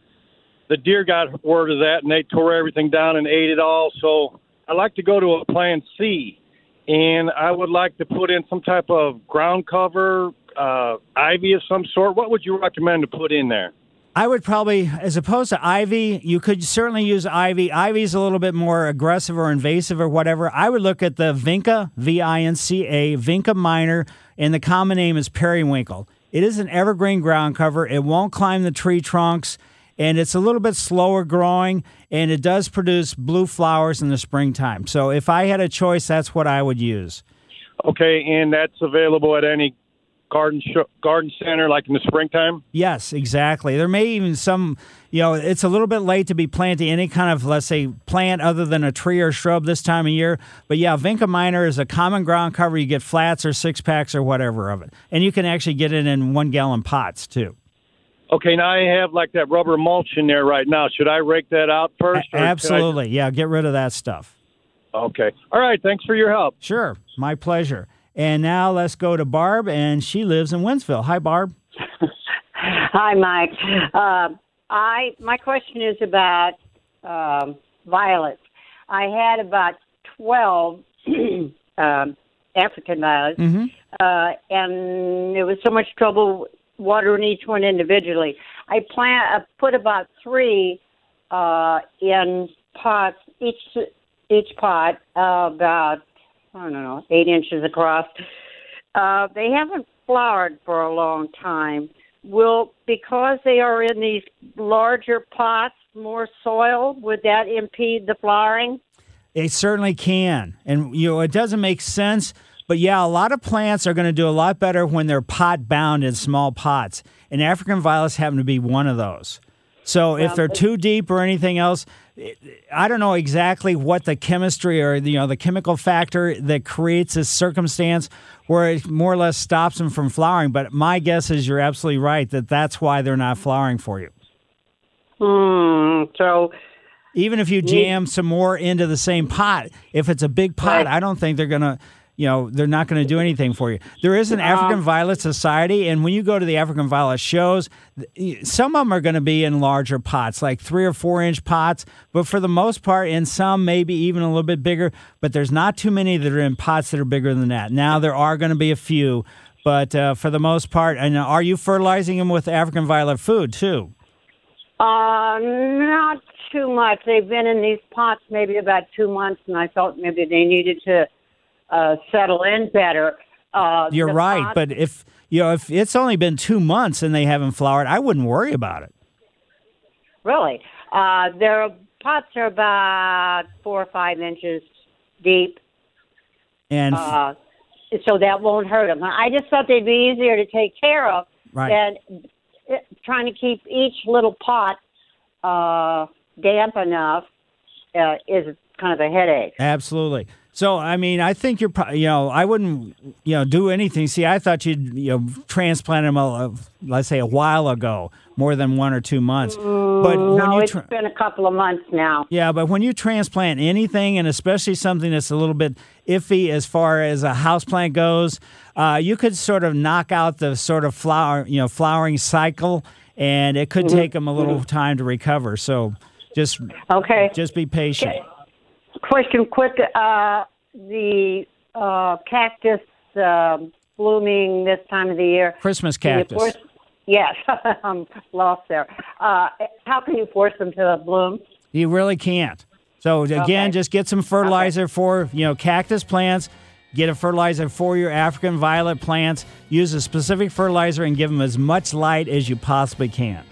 the deer got word of that and they tore everything down and ate it all. So I like to go to a Plan C, and I would like to put in some type of ground cover, uh, ivy of some sort. What would you recommend to put in there? I would probably, as opposed to ivy, you could certainly use ivy. Ivy's a little bit more aggressive or invasive or whatever. I would look at the Vinca, V I N C A, Vinca minor, and the common name is periwinkle. It is an evergreen ground cover. It won't climb the tree trunks, and it's a little bit slower growing, and it does produce blue flowers in the springtime. So if I had a choice, that's what I would use. Okay, and that's available at any garden sh- garden center, like in the springtime. Yes, exactly. There may even some, you know, it's a little bit late to be planting any kind of, let's say, plant other than a tree or shrub this time of year. But yeah, Vinca minor is a common ground cover. You get flats or six packs or whatever of it. And you can actually get it in one gallon pots too. Okay, now I have like that rubber mulch in there right now. Should I rake that out first? or should I- Absolutely. Yeah, get rid of that stuff. Okay. All right. Thanks for your help. Sure. My pleasure. And now let's go to Barb, and she lives in Wentzville. Hi, Barb. Hi, Mike. Uh, I my question is about um, violets. I had about twelve um, African violets, Mm-hmm. uh, and there was so much trouble watering each one individually. I plant, I put about three uh, in pots, each each pot uh, about I don't know eight inches across. Uh, they haven't flowered for a long time. Will because they are in these larger pots, more soil, would that impede the flowering? It certainly can. And you know, it doesn't make sense, but yeah, a lot of plants are going to do a lot better when they're pot bound in small pots. And African violets happen to be one of those. So if Well, they're too deep or anything else, I don't know exactly what the chemistry or you know the chemical factor that creates this circumstance where it more or less stops them from flowering. But my guess is you're absolutely right that that's why they're not flowering for you. Hmm. So even if you jam some more into the same pot, if it's a big pot, I don't think they're gonna, you know, they're not gonna do anything for you. There is an African Um, Violet Society, and when you go to the African Violet shows, some of them are going to be in larger pots, like three or four inch pots, but for the most part, in some maybe even a little bit bigger. But there's not too many that are in pots that are bigger than that. Now there are going to be a few, but uh, for the most part, and are you fertilizing them with African Violet food too? Uh, not too much. They've been in these pots maybe about two months, and I felt maybe they needed to uh, settle in better. Uh, You're right, pot- but if you know if it's only been two months and they haven't flowered, I wouldn't worry about it. really, uh, their pots are about four or five inches deep, And uh, so that won't hurt them. I just thought they'd be easier to take care of Right. than uh, trying to keep each little pot uh, damp enough uh, is kind of a headache. absolutely. So I mean, I think you're pro- you know I wouldn't you know do anything. See, I thought you'd you know transplant them a, let's say a while ago, more than one or two months. but when no, you it's tra- been a couple of months now. Yeah, but when you transplant anything, and especially something that's a little bit iffy as far as a houseplant goes, uh, you could sort of knock out the sort of flower, you know, flowering cycle, and it could Mhm. take them a little time to recover. So just Okay. just be patient. Question quick. Uh, the uh, cactus um blooming this time of the year. Christmas cactus. force- yes, I'm lost there. Uh, how can you force them to bloom? You really can't. So again, Okay. just get some fertilizer for you know cactus plants. Get a fertilizer for your African violet plants. Use a specific fertilizer and give them as much light as you possibly can.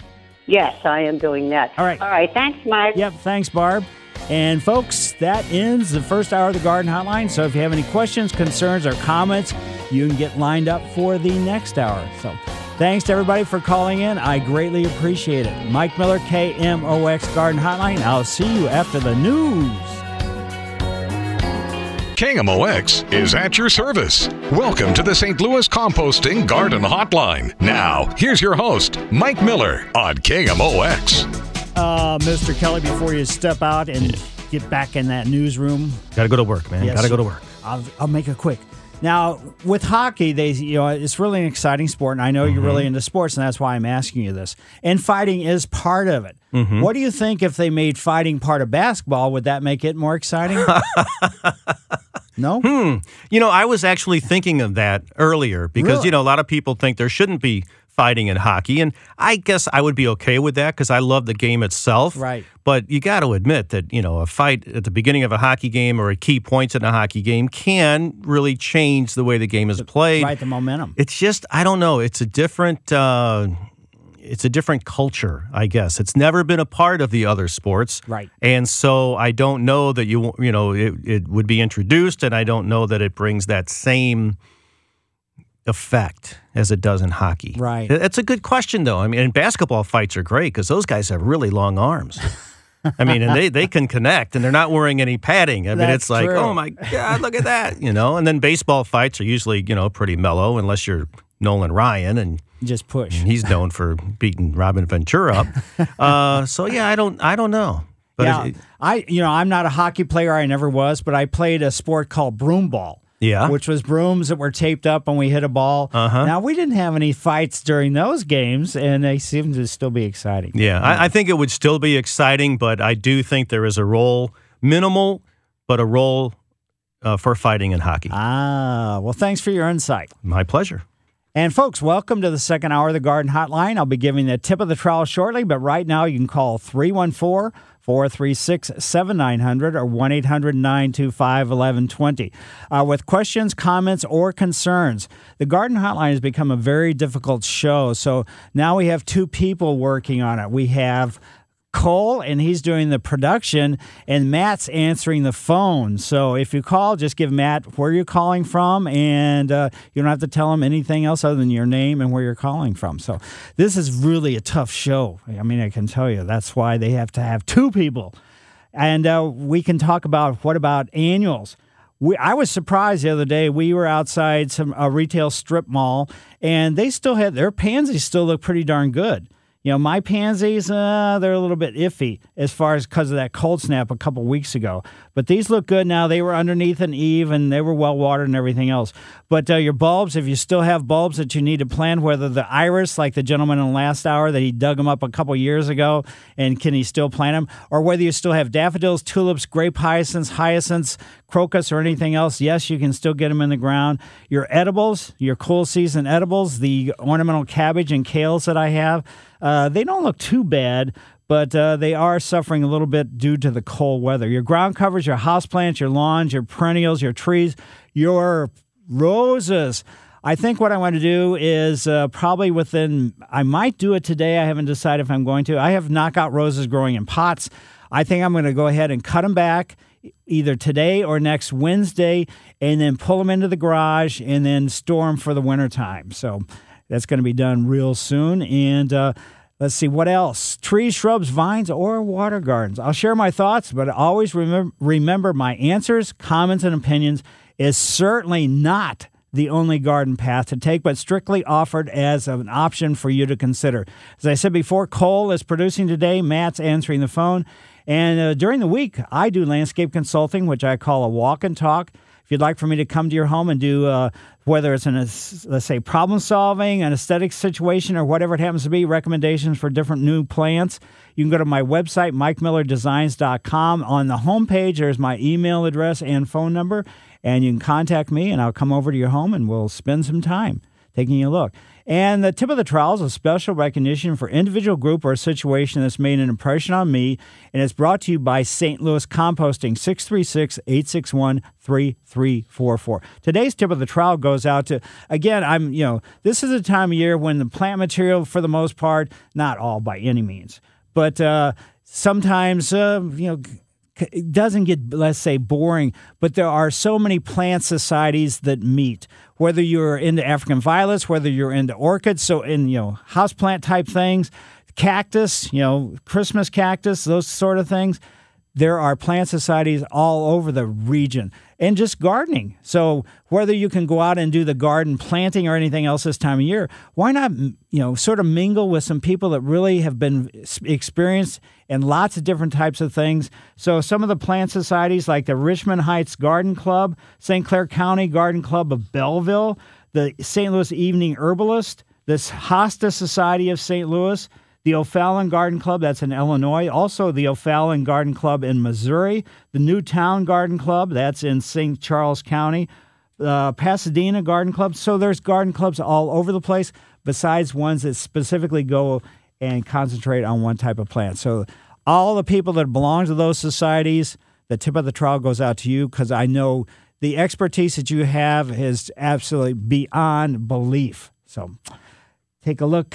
Yes, I am doing that. All right. All right. Thanks, Mike. Yep. Thanks, Barb. And folks, that ends the first hour of the Garden Hotline. So if you have any questions, concerns, or comments, you can get lined up for the next hour. So Thanks to everybody for calling in. I greatly appreciate it. Mike Miller, KMOX Garden Hotline. I'll see you after the news. KMOX is at your service. Welcome to the St. Louis Composting Garden Hotline. Now, here's your host, Mike Miller on KMOX. Uh, Mr. Kelly, before you step out and get back in that newsroom, Got to go to work, man. Yes, Got to go to work. I'll, I'll make it quick. Now, with hockey, they you know it's really an exciting sport, and I know you're really into sports, and that's why I'm asking you this. And fighting is part of it. Mhm. What do you think if they made fighting part of basketball? Would that make it more exciting? no. Hmm. You know, I was actually thinking of that earlier because Really? you know a lot of people think there shouldn't be fighting in hockey, and I guess I would be okay with that because I love the game itself. Right. But you got to admit that you know a fight at the beginning of a hockey game or at key points in a hockey game can really change the way the game is played. Right, the momentum. It's just I don't know. It's a different. Uh, it's a different culture, I guess. It's never been a part of the other sports, Right. And so I don't know that you you know it, it would be introduced, and I don't know that it brings that same effect as it does in hockey. Right. That's a good question, though. I mean, and basketball fights are great because those guys have really long arms. I mean, and they, they can connect, and they're not wearing any padding. I mean, That's it's like, true. oh my god, look at that, you know. And then baseball fights are usually you know pretty mellow, unless you're Nolan Ryan, and just push. And he's known for beating Robin Ventura up. uh, so yeah, I don't I don't know, but yeah, it- I you know I'm not a hockey player. I never was, but I played a sport called broom ball. Yeah. which was brooms that were taped up when we hit a ball. Uh-huh. Now we didn't have any fights during those games, and they seem to still be exciting. yeah, I, I think it would still be exciting, but I do think there is a role, minimal, but a role uh, for fighting in hockey. Ah, well, thanks for your insight. My pleasure. And folks, welcome to the second hour of the Garden Hotline. I'll be giving the tip of the trowel shortly, but right now you can call 314 436 7900 or 1 800 925 1120 Uh, with questions, comments, or concerns. The Garden Hotline has become a very difficult show, so now we have two people working on it. We have Cole, and he's doing the production, and Matt's answering the phone. So if you call, just give Matt where you're calling from, and uh, you don't have to tell him anything else other than your name and where you're calling from. So this is really a tough show. I mean, I can tell you that's why they have to have two people. And uh, we can talk about what about annuals. We, I was surprised the other day. We were outside some a retail strip mall, and they still had their pansies still look pretty darn good. You know, my pansies, uh, they're a little bit iffy as far as because of that cold snap a couple weeks ago. But these look good now. They were underneath an eave and they were well watered and everything else. But uh, your bulbs, if you still have bulbs that you need to plant, whether the iris, like the gentleman in the last hour that he dug them up a couple years ago, and can he still plant them, or whether you still have daffodils, tulips, grape hyacinths, hyacinths, crocus, or anything else, yes, you can still get them in the ground. Your edibles, your cool season edibles, the ornamental cabbage and kales that I have, uh, they don't look too bad, but uh, they are suffering a little bit due to the cold weather. Your ground covers, your houseplants, your lawns, your perennials, your trees, your roses. I think what I want to do is uh, probably within, I might do it today. I haven't decided if I'm going to. I have knockout roses growing in pots. I think I'm going to go ahead and cut them back either today or next Wednesday and then pull them into the garage and then store them for the wintertime. So that's going to be done real soon. And uh, let's see what else trees, shrubs, vines, or water gardens. I'll share my thoughts, but always remember, remember my answers, comments, and opinions is certainly not the only garden path to take, but strictly offered as an option for you to consider. As I said before, Cole is producing today, Matt's answering the phone. And uh, during the week, I do landscape consulting, which I call a walk and talk. If you'd like for me to come to your home and do, uh, whether it's an, let's say, problem solving, an aesthetic situation, or whatever it happens to be, recommendations for different new plants, you can go to my website, mikemillerdesigns.com. On the homepage, there's my email address and phone number, and you can contact me, and I'll come over to your home and we'll spend some time taking a look. And the tip of the trowel is a special recognition for individual group or situation that's made an impression on me, and it's brought to you by St. Louis Composting, 636-861-3344. Today's tip of the trowel goes out to, again, I'm, you know, this is a time of year when the plant material, for the most part, not all by any means, but uh, sometimes, uh, you know, it doesn't get, let's say, boring, but there are so many plant societies that meet. Whether you're into African violets, whether you're into orchids, so in you know houseplant type things, cactus, you know Christmas cactus, those sort of things. There are plant societies all over the region and just gardening. So whether you can go out and do the garden planting or anything else this time of year, why not you know sort of mingle with some people that really have been experienced in lots of different types of things. So some of the plant societies like the Richmond Heights Garden Club, St. Clair County Garden Club of Belleville, the St. Louis Evening Herbalist, this Hosta Society of St. Louis, the O'Fallon Garden Club, that's in Illinois. Also, the O'Fallon Garden Club in Missouri. The Newtown Garden Club, that's in St. Charles County. Uh, Pasadena Garden Club. So there's garden clubs all over the place, besides ones that specifically go and concentrate on one type of plant. So all the people that belong to those societies, the tip of the trowel goes out to you because I know the expertise that you have is absolutely beyond belief. So take a look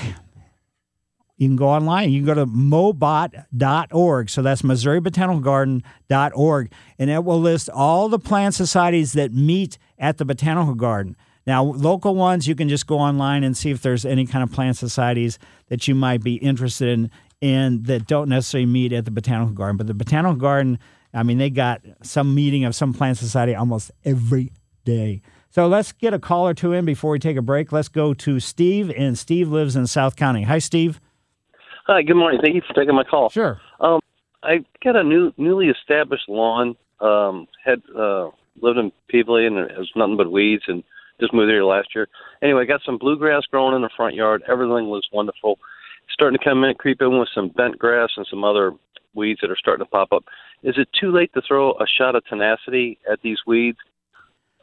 you can go online. You can go to mobot.org. So that's Missouri Botanical Garden.org. And it will list all the plant societies that meet at the Botanical Garden. Now, local ones, you can just go online and see if there's any kind of plant societies that you might be interested in, and that don't necessarily meet at the Botanical Garden. But the Botanical Garden, I mean, they got some meeting of some plant society almost every day. So let's get a call or two in before we take a break. Let's go to Steve, and Steve lives in South County. Hi, Steve. Hi, good morning. Thank you for taking my call. Sure. Um, I got a new, newly established lawn. Um, had uh, lived in Peabody, and it was nothing but weeds, and just moved here last year. Anyway, got some bluegrass growing in the front yard. Everything was wonderful. Starting to come in, creep in with some bent grass and some other weeds that are starting to pop up. Is it too late to throw a shot of tenacity at these weeds?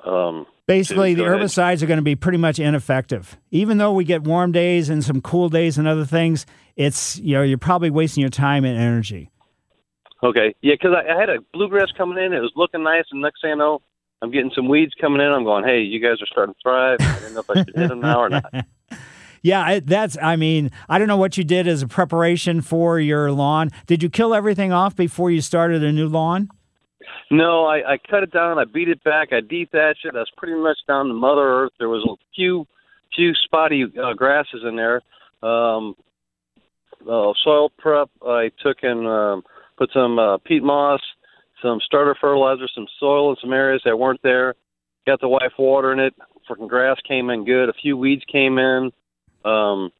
Um, Basically, the herbicides are going to be pretty much ineffective. Even though we get warm days and some cool days and other things, it's you know you're probably wasting your time and energy. Okay, yeah, because I, I had a bluegrass coming in. It was looking nice, and next thing I know, I'm getting some weeds coming in. I'm going, hey, you guys are starting to thrive. I didn't know if I should hit them now or not. Yeah, that's. I mean, I don't know what you did as a preparation for your lawn. Did you kill everything off before you started a new lawn? No, I, I cut it down. I beat it back. I dethatched it. I was pretty much down to Mother Earth. There was a few, few spotty uh, grasses in there. Um, uh, soil prep. I took and um, put some uh, peat moss, some starter fertilizer, some soil in some areas that weren't there. Got the wife watering it. Freaking grass came in good. A few weeds came in. Um,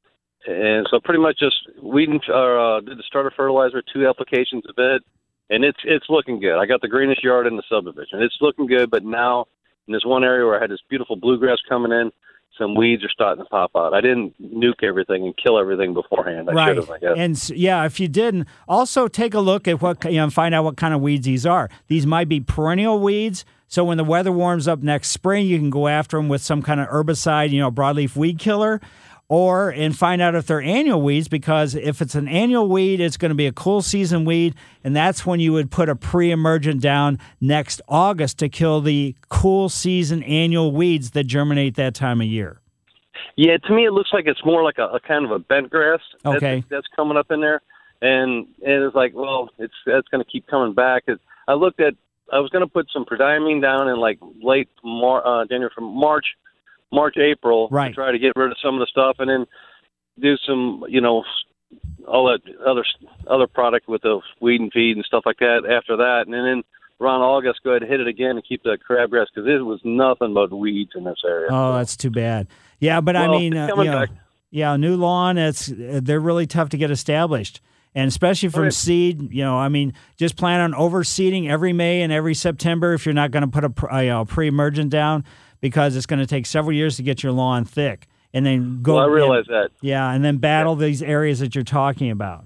and so pretty much just weeding uh, did the starter fertilizer, two applications of it, and it's it's looking good. I got the greenest yard in the subdivision. It's looking good, but now in this one area where I had this beautiful bluegrass coming in, some weeds are starting to pop out. I didn't nuke everything and kill everything beforehand. I right. should have, I guess. And yeah, if you didn't, also take a look at what you know, find out what kind of weeds these are. These might be perennial weeds. So when the weather warms up next spring, you can go after them with some kind of herbicide, you know, broadleaf weed killer or and find out if they're annual weeds because if it's an annual weed it's going to be a cool season weed and that's when you would put a pre-emergent down next august to kill the cool season annual weeds that germinate that time of year. Yeah to me it looks like it's more like a, a kind of a bent grass okay. that's, that's coming up in there and and it's like well it's that's going to keep coming back. It, i looked at i was going to put some prodiamine down in like late Mar- uh, january from march March, April, right. to try to get rid of some of the stuff, and then do some, you know, all that other other product with the weed and feed and stuff like that after that, and then around August, go ahead and hit it again and keep the crabgrass because it was nothing but weeds in this area. Oh, that's too bad. Yeah, but well, I mean, uh, you know, yeah, new lawn. It's they're really tough to get established and especially from right. seed. You know, I mean, just plan on overseeding every May and every September if you're not going to put a, a you know, pre-emergent down because it's going to take several years to get your lawn thick, and then go. Well, I realize that. Yeah, and then battle yeah. these areas that you're talking about.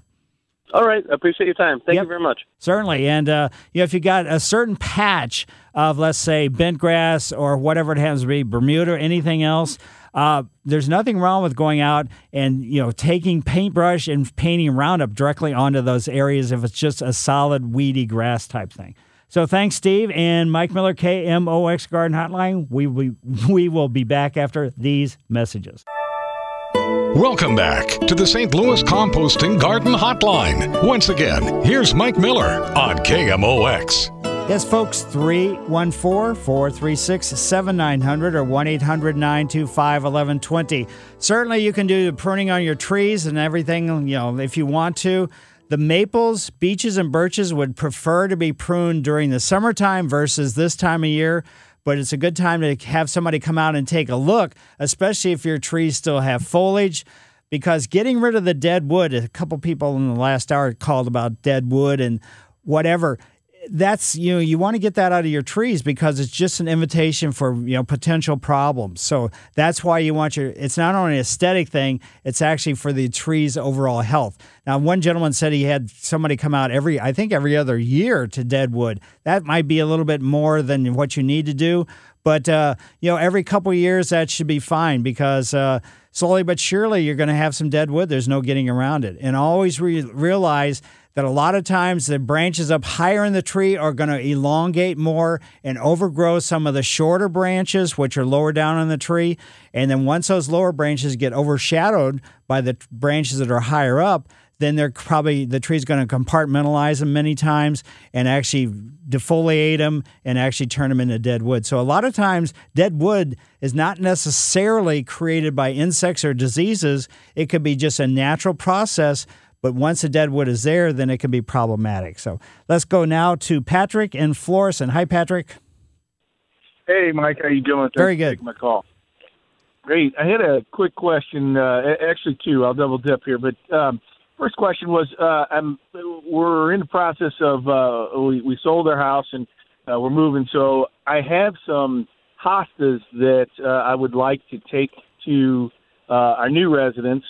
All right, I appreciate your time. Thank yep. you very much. Certainly, and uh, you know, if you got a certain patch of, let's say, bent grass or whatever it happens to be, Bermuda, or anything else. Uh, there's nothing wrong with going out and you know taking paintbrush and painting Roundup directly onto those areas if it's just a solid weedy grass type thing. So thanks, Steve and Mike Miller, KMOX Garden Hotline. We, we, we will be back after these messages. Welcome back to the St. Louis Composting Garden Hotline. Once again, here's Mike Miller on KMOX. Yes, folks, 314 436 7900 or 1 800 925 1120. Certainly, you can do the pruning on your trees and everything, you know, if you want to. The maples, beeches, and birches would prefer to be pruned during the summertime versus this time of year, but it's a good time to have somebody come out and take a look, especially if your trees still have foliage. Because getting rid of the dead wood, a couple people in the last hour called about dead wood and whatever that's you know you want to get that out of your trees because it's just an invitation for you know potential problems. So that's why you want your it's not only an aesthetic thing it's actually for the trees overall health. Now one gentleman said he had somebody come out every i think every other year to deadwood. That might be a little bit more than what you need to do but uh, you know every couple years that should be fine because uh, slowly but surely you're going to have some dead wood there's no getting around it. And always re- realize that a lot of times the branches up higher in the tree are going to elongate more and overgrow some of the shorter branches, which are lower down in the tree. And then once those lower branches get overshadowed by the branches that are higher up, then they're probably the tree's going to compartmentalize them many times and actually defoliate them and actually turn them into dead wood. So a lot of times dead wood is not necessarily created by insects or diseases. It could be just a natural process but once the dead wood is there, then it can be problematic. So let's go now to Patrick in Florissant. Hi, Patrick. Hey, Mike. How you doing? Thanks Very good. my call. Great. I had a quick question. Uh, actually, two. I'll double dip here. But um, first question was, uh, I'm, we're in the process of uh, we, we sold our house and uh, we're moving. So I have some hostas that uh, I would like to take to uh, our new residence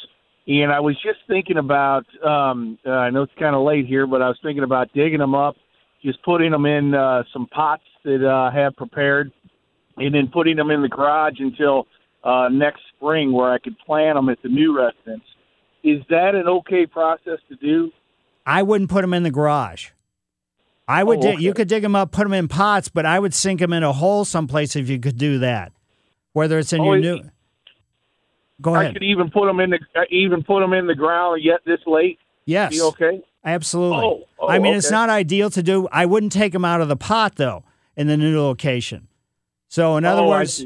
and I was just thinking about, um, uh, I know it's kind of late here, but I was thinking about digging them up, just putting them in uh, some pots that uh, I have prepared, and then putting them in the garage until uh, next spring where I could plant them at the new residence. Is that an okay process to do? I wouldn't put them in the garage. I would. Oh, dig okay. You could dig them up, put them in pots, but I would sink them in a hole someplace if you could do that. Whether it's in Oh, your new. Go I could even put them in the uh, even put them in the ground yet this late. Yes. Be okay. Absolutely. Oh, oh, I mean, it's not ideal to do. I wouldn't take them out of the pot though in the new location. So in other Oh, words,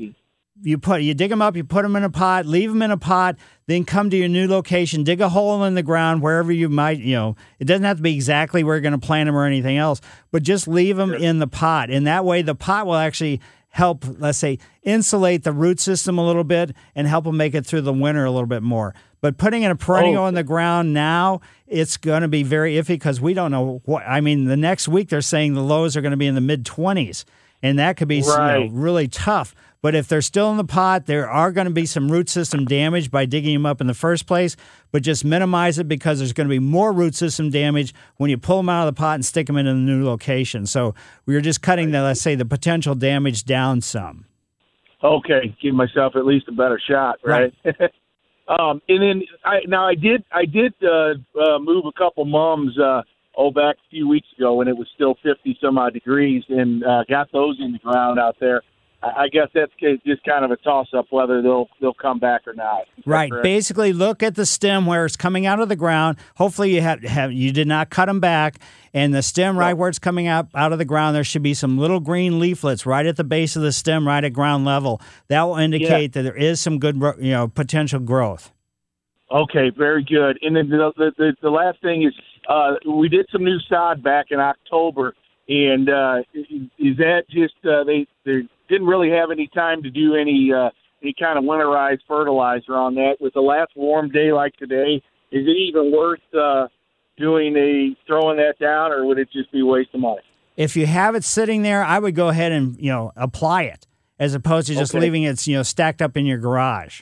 you put you dig them up, you put them in a pot, leave them in a pot, then come to your new location, dig a hole in the ground wherever you might. You know, it doesn't have to be exactly where you're going to plant them or anything else, but just leave them in the pot, and that way the pot will actually help, let's say, insulate the root system a little bit and help them make it through the winter a little bit more. But putting in a perennial Oh. in the ground now, it's going to be very iffy because we don't know what. I mean, the next week they're saying the lows are going to be in the mid 20s, and that could be you know, really tough. But if they're still in the pot, there are going to be some root system damage by digging them up in the first place. But just minimize it because there's going to be more root system damage when you pull them out of the pot and stick them in a new location. So we are just cutting the, let's say, the potential damage down some. Okay, give myself at least a better shot, right? um, and then I now I did I did uh, uh, move a couple mums uh, oh back a few weeks ago when it was still fifty some odd degrees and uh, got those in the ground out there. I guess that's just kind of a toss up whether they'll they'll come back or not. Right. Basically, look at the stem where it's coming out of the ground. Hopefully, you have, have you did not cut them back, and the stem right where it's coming out out of the ground. There should be some little green leaflets right at the base of the stem, right at ground level. That will indicate that there is some good, you know, potential growth. Okay, very good. And then the the, the, the last thing is uh, we did some new sod back in October, and uh, is is that just uh, they they didn't really have any time to do any uh, any kind of winterized fertilizer on that. With the last warm day like today, is it even worth uh, doing a throwing that down, or would it just be a waste of money? If you have it sitting there, I would go ahead and you know apply it as opposed to just Okay. leaving it you know stacked up in your garage.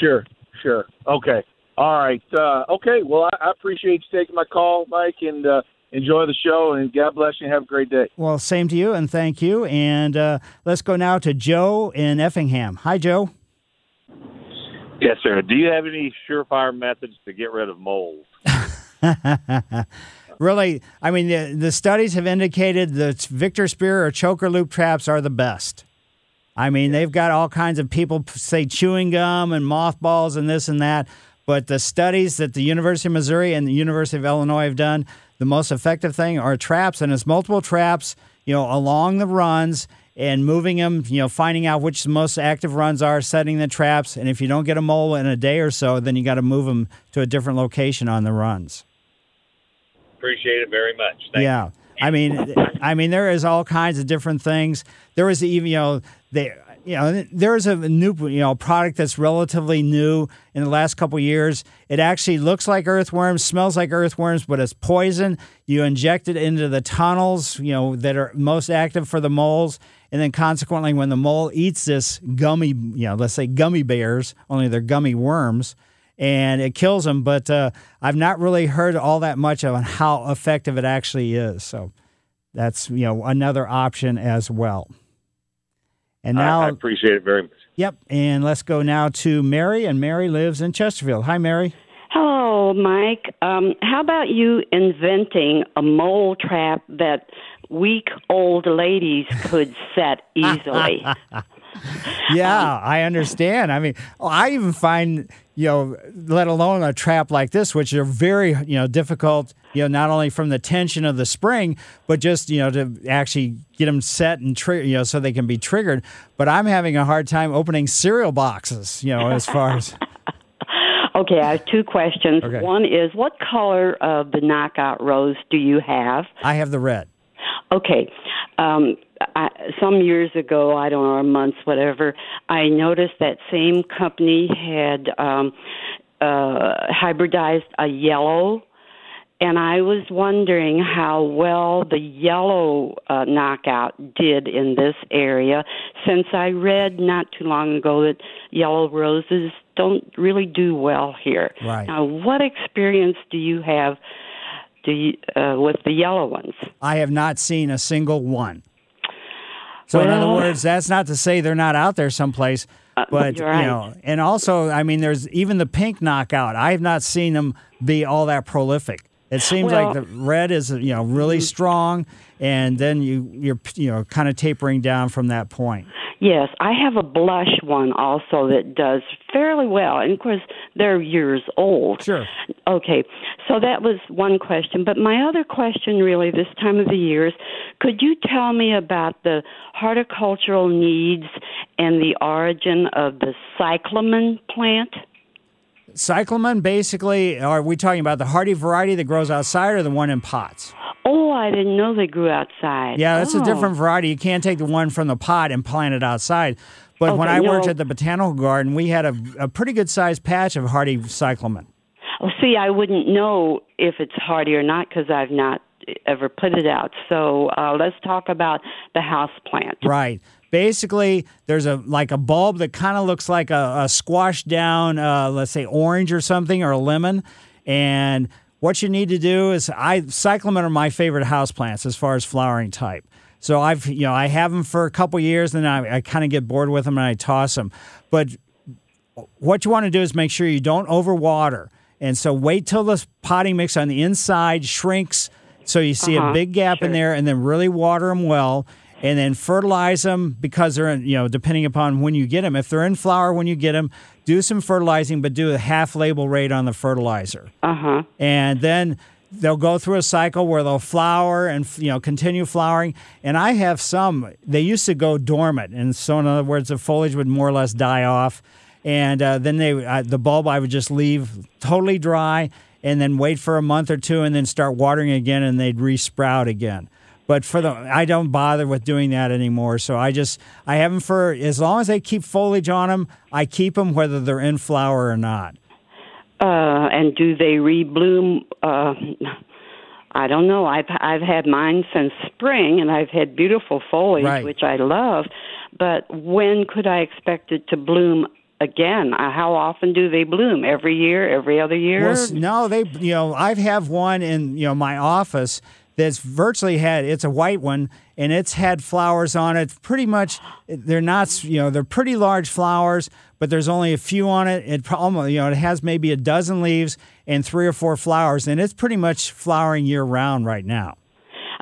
Sure, sure. Okay. All right. Uh, okay. Well, I, I appreciate you taking my call, Mike, and uh, enjoy the show. And God bless you. And Have a great day. Well, same to you, and thank you. And uh, let's go now to Joe in Effingham. Hi, Joe. Yes, sir. Do you have any surefire methods to get rid of mold? really, I mean, the, the studies have indicated that Victor Spear or choker loop traps are the best. I mean, they've got all kinds of people say chewing gum and mothballs and this and that. But the studies that the University of Missouri and the University of Illinois have done, the most effective thing are traps, and it's multiple traps, you know, along the runs and moving them, you know, finding out which the most active runs are, setting the traps. And if you don't get a mole in a day or so, then you got to move them to a different location on the runs. Appreciate it very much. Thank yeah. I mean, I mean, there is all kinds of different things. There was even, you know, they, you know, there is a new, you know, product that's relatively new in the last couple years. It actually looks like earthworms, smells like earthworms, but it's poison. You inject it into the tunnels, you know, that are most active for the moles, and then consequently, when the mole eats this gummy, you know, let's say gummy bears, only they're gummy worms, and it kills them. But uh, I've not really heard all that much on how effective it actually is. So that's you know another option as well. And now, I, I appreciate it very much. yep. And let's go now to Mary, and Mary lives in Chesterfield. Hi, Mary. Hello, Mike. Um, how about you inventing a mole trap that weak old ladies could set easily? yeah, I understand. I mean, I even find, you know, let alone a trap like this, which are very, you know, difficult, you know, not only from the tension of the spring, but just, you know, to actually get them set and trigger, you know, so they can be triggered. But I'm having a hard time opening cereal boxes, you know, as far as. Okay, I have two questions. Okay. One is what color of the knockout rose do you have? I have the red. Okay. Um, I, some years ago, I don't know, months, whatever, I noticed that same company had um, uh, hybridized a yellow. And I was wondering how well the yellow uh, knockout did in this area, since I read not too long ago that yellow roses don't really do well here. Right. Now, what experience do you have do you, uh, with the yellow ones? I have not seen a single one. So in other words, that's not to say they're not out there someplace, but you're right. you know, and also, I mean, there's even the pink knockout. I have not seen them be all that prolific. It seems Well- like the red is you know really mm-hmm. strong, and then you you're you know kind of tapering down from that point. Yes, I have a blush one also that does fairly well. And of course, they're years old. Sure. Okay, so that was one question. But my other question, really, this time of the year is could you tell me about the horticultural needs and the origin of the cyclamen plant? Cyclamen, basically, are we talking about the hardy variety that grows outside, or the one in pots? Oh, I didn't know they grew outside. Yeah, that's oh. a different variety. You can't take the one from the pot and plant it outside. But when Okay, I worked at the botanical garden, we had a, a pretty good sized patch of hardy cyclamen. Well, see, I wouldn't know if it's hardy or not because I've not ever put it out. So uh, let's talk about the house plant. Right. Basically, there's a like a bulb that kind of looks like a, a squashed down, uh, let's say orange or something, or a lemon. And what you need to do is, I cyclamen are my favorite house plants as far as flowering type. So I've you know I have them for a couple years, and I, I kind of get bored with them and I toss them. But what you want to do is make sure you don't overwater. And so wait till the potting mix on the inside shrinks so you see Uh-huh, a big gap in there and then really water them well and then fertilize them because they're in, you know, depending upon when you get them. If they're in flower when you get them, do some fertilizing, but do a half label rate on the fertilizer. Uh huh. And then they'll go through a cycle where they'll flower and you know continue flowering. And I have some. They used to go dormant, and so in other words, the foliage would more or less die off. And uh, then they uh, the bulb I would just leave totally dry, and then wait for a month or two, and then start watering again, and they'd resprout again. But for the, I don't bother with doing that anymore. So I just, I have them for as long as they keep foliage on them. I keep them whether they're in flower or not. Uh, and do they rebloom? Uh, I don't know. I've I've had mine since spring, and I've had beautiful foliage, Right. which I love. But when could I expect it to bloom again? Uh, how often do they bloom? Every year? Every other year? Well, no, they, you know, I've have one in, you know, my office that's virtually had, it's a white one and it's had flowers on it. Pretty much, they're not, you know, they're pretty large flowers, but there's only a few on it. It almost, you know, it has maybe a dozen leaves and three or four flowers and it's pretty much flowering year round right now.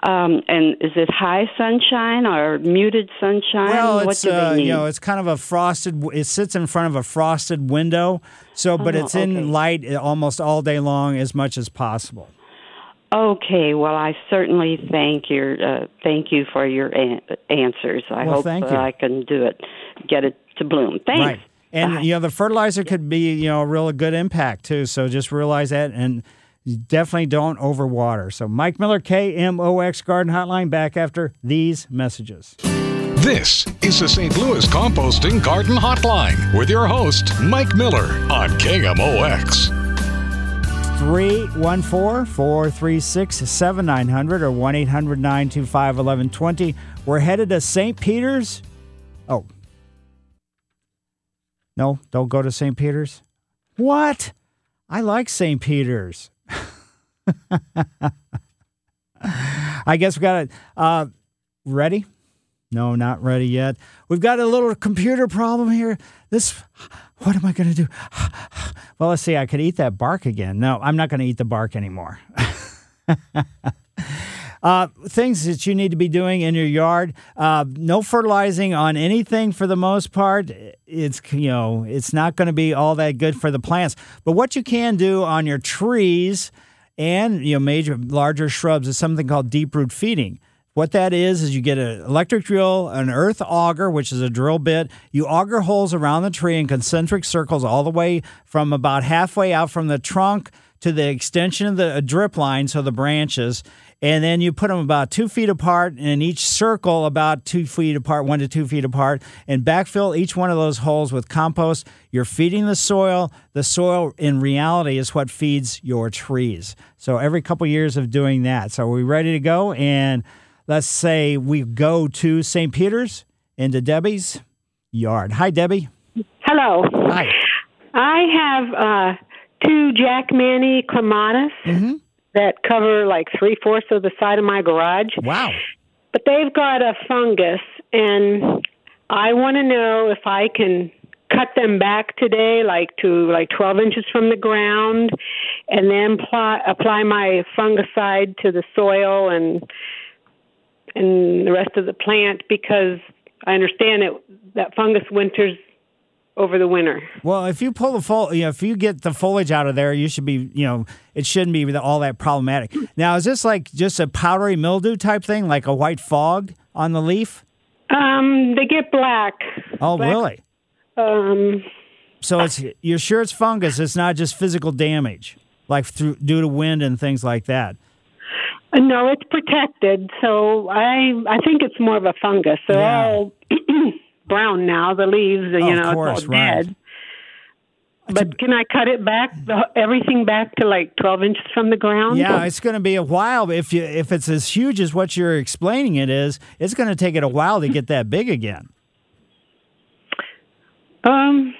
Um, and is it high sunshine or muted sunshine? Well, it's uh, you know, it's kind of a frosted. It sits in front of a frosted window, so but Oh, it's in light almost all day long, as much as possible. Okay, well, I certainly thank your uh, thank you for your an- answers. I Well, hope thank you. I can do it, get it to bloom. Thanks. Right. And you know, the fertilizer could be you know a real good impact too. So just realize that, and definitely don't overwater. So Mike Miller, KMOX Garden Hotline, back after these messages. This is the St. Louis Composting Garden Hotline with your host, Mike Miller on KMOX. 314 436 7900 or 1 800 925 1120. We're headed to St. Peter's. Oh. No, don't go to St. Peter's. What? I like St. Peter's. I guess we got it. Uh, ready? No, not ready yet. We've got a little computer problem here. This, what am I going to do? Well, let's see. I could eat that bark again. No, I'm not going to eat the bark anymore. Uh, things that you need to be doing in your yard. Uh, no fertilizing on anything for the most part. It's you know it's not going to be all that good for the plants. But what you can do on your trees and you know major larger shrubs is something called deep root feeding. What that is is you get an electric drill, an earth auger, which is a drill bit. You auger holes around the tree in concentric circles all the way from about halfway out from the trunk to the extension of the uh, drip line, so the branches, and then you put them about two feet apart, in each circle about two feet apart, one to two feet apart, and backfill each one of those holes with compost. You're feeding the soil. The soil, in reality, is what feeds your trees. So every couple years of doing that. So are we ready to go? And let's say we go to St. Peter's into Debbie's yard. Hi, Debbie. Hello. Hi. I have uh, two Jackmanii clematis Mm-hmm. that cover like three fourths of the side of my garage. Wow. But they've got a fungus, and I want to know if I can cut them back today, like to like 12 inches from the ground, and then apply, apply my fungicide to the soil and and the rest of the plant because I understand it that fungus winters over the winter. Well, if you pull the fol, you know, if you get the foliage out of there, you should be, you know, it shouldn't be all that problematic. Now, is this like just a powdery mildew type thing, like a white fog on the leaf? Um, they get black. Oh, Black- really? Um, So it's you're sure it's fungus? It's not just physical damage, like through due to wind and things like that. Uh, no, it's protected, so I I think it's more of a fungus. They're all brown now. The leaves, you Of know, course, it's all right. dead. But can I cut it back, everything back to like 12 inches from the ground? Yeah, it's going to be a while. If you if it's as huge as what you're explaining it is, it's going to take it a while to get that big again. Um,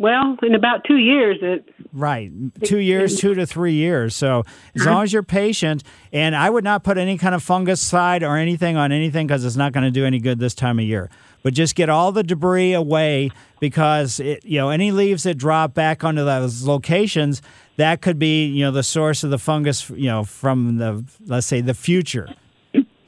well, in about two years, it Right. Two years, two to three years. So as long as you're patient, and I would not put any kind of fungicide or anything on anything because it's not going to do any good this time of year. But just get all the debris away because it, you know any leaves that drop back onto those locations that could be you know the source of the fungus you know from the let's say the future.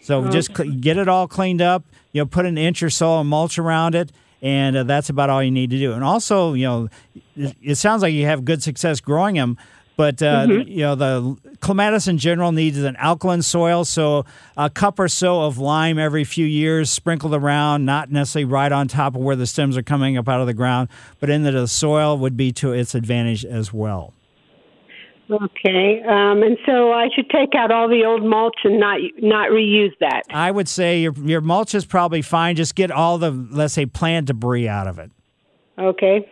So just oh. cl- get it all cleaned up. You know, put an inch or so of mulch around it, and uh, that's about all you need to do. And also, you know, it, it sounds like you have good success growing them, but uh, Mhm. you know the clematis in general needs an alkaline soil. So a cup or so of lime every few years, sprinkled around, not necessarily right on top of where the stems are coming up out of the ground, but into the soil would be to its advantage as well. Okay. Um, and so I should take out all the old mulch and not not reuse that. I would say your your mulch is probably fine. Just get all the let's say plant debris out of it. Okay.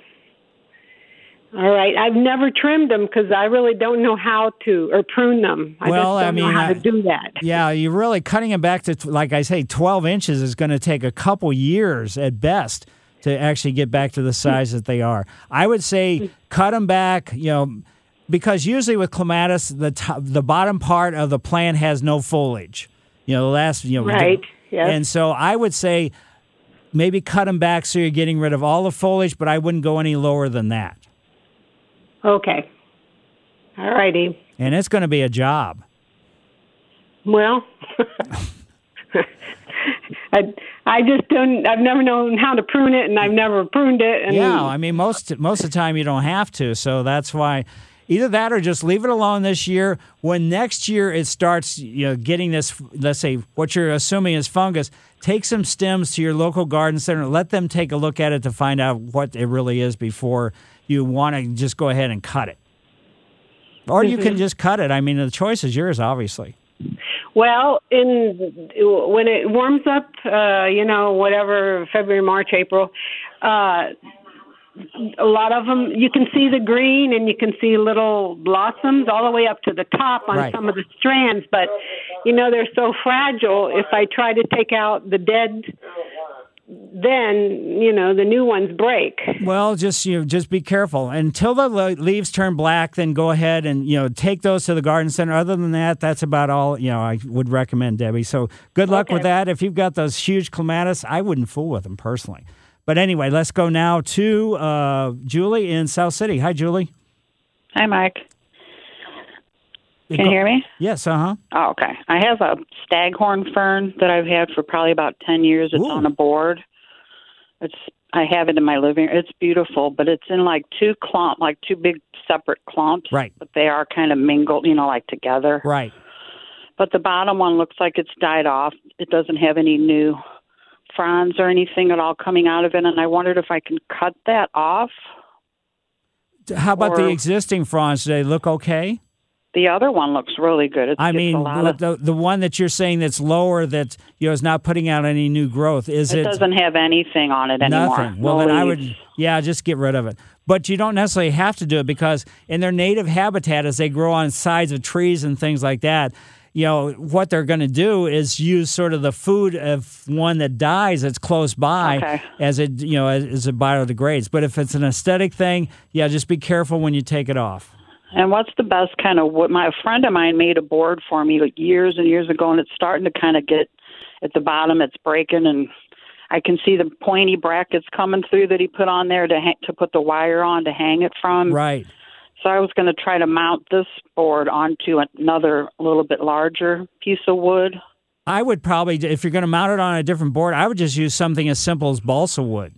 All right. I've never trimmed them because I really don't know how to or prune them. I Well, just I don't mean, know how I- to do that. Yeah, you're really cutting them back to like I say, 12 inches is going to take a couple years at best to actually get back to the size that they are. I would say cut them back. You know. Because usually with clematis, the top, the bottom part of the plant has no foliage. You know, the last you know, Right, yes. And so I would say maybe cut them back so you're getting rid of all the foliage, but I wouldn't go any lower than that. Okay. All righty. And it's going to be a job. Well, I I just don't. I've never known how to prune it, and I've never pruned it. And Yeah, I mean most most of the time you don't have to, so that's why either that or just leave it alone this year. When next year it starts, you know, getting this, let's say what you're assuming is fungus. Take some stems to your local garden center. Let them take a look at it to find out what it really is before you want to just go ahead and cut it. Or you can Mhm. just cut it. I mean, the choice is yours, obviously. Well, in when it warms up, uh, you know, whatever February, March, April, uh, a lot of them you can see the green and you can see little blossoms all the way up to the top on Right. some of the strands. But you know, they're so fragile. If I try to take out the dead, then you know the new ones break. Well, just you know, just be careful until the leaves turn black. Then go ahead and you know take those to the garden center. Other than that, that's about all you know. I would recommend Debbie. So good luck with that. If you've got those huge clematis, I wouldn't fool with them personally. But anyway, let's go now to uh, Julie in South City. Hi, Julie. Hi, Mike. Can you hear me? Yes. Uh huh. Oh, okay. I have a staghorn fern that I've had for probably about ten years. It's on a board. It's I have it in my living. Room. It's beautiful, but it's in like two clump, like two big separate clumps. Right. But they are kind of mingled, you know, like together. Right. But the bottom one looks like it's died off. It doesn't have any new fronds or anything at all coming out of it, and I wondered if I can cut that off. How about the existing fronds? Do they look okay? The other one looks really good. It's I mean, a lot the, of, the the one that you're saying that's lower that you know is not putting out any new growth. Is it it, doesn't have anything on it anymore. Nothing. Well, No then I would, yeah, just get rid of it. But you don't necessarily have to do it because in their native habitat, as they grow on sides of trees and things like that, you know, what they're going to do is use sort of the food of one that dies that's close by Okay. as it, you know, as, as it biodegrades. But if it's an aesthetic thing, yeah, just be careful when you take it off. And what's the best kind of what? My a friend of mine made a board for me like years and years ago, and it's starting to kind of get at the bottom. It's breaking, and I can see the pointy brackets coming through that he put on there to ha- to put the wire on to hang it from. Right. So I was going to try to mount this board onto another a little bit larger piece of wood. I would probably, if you're going to mount it on a different board, I would just use something as simple as balsa wood.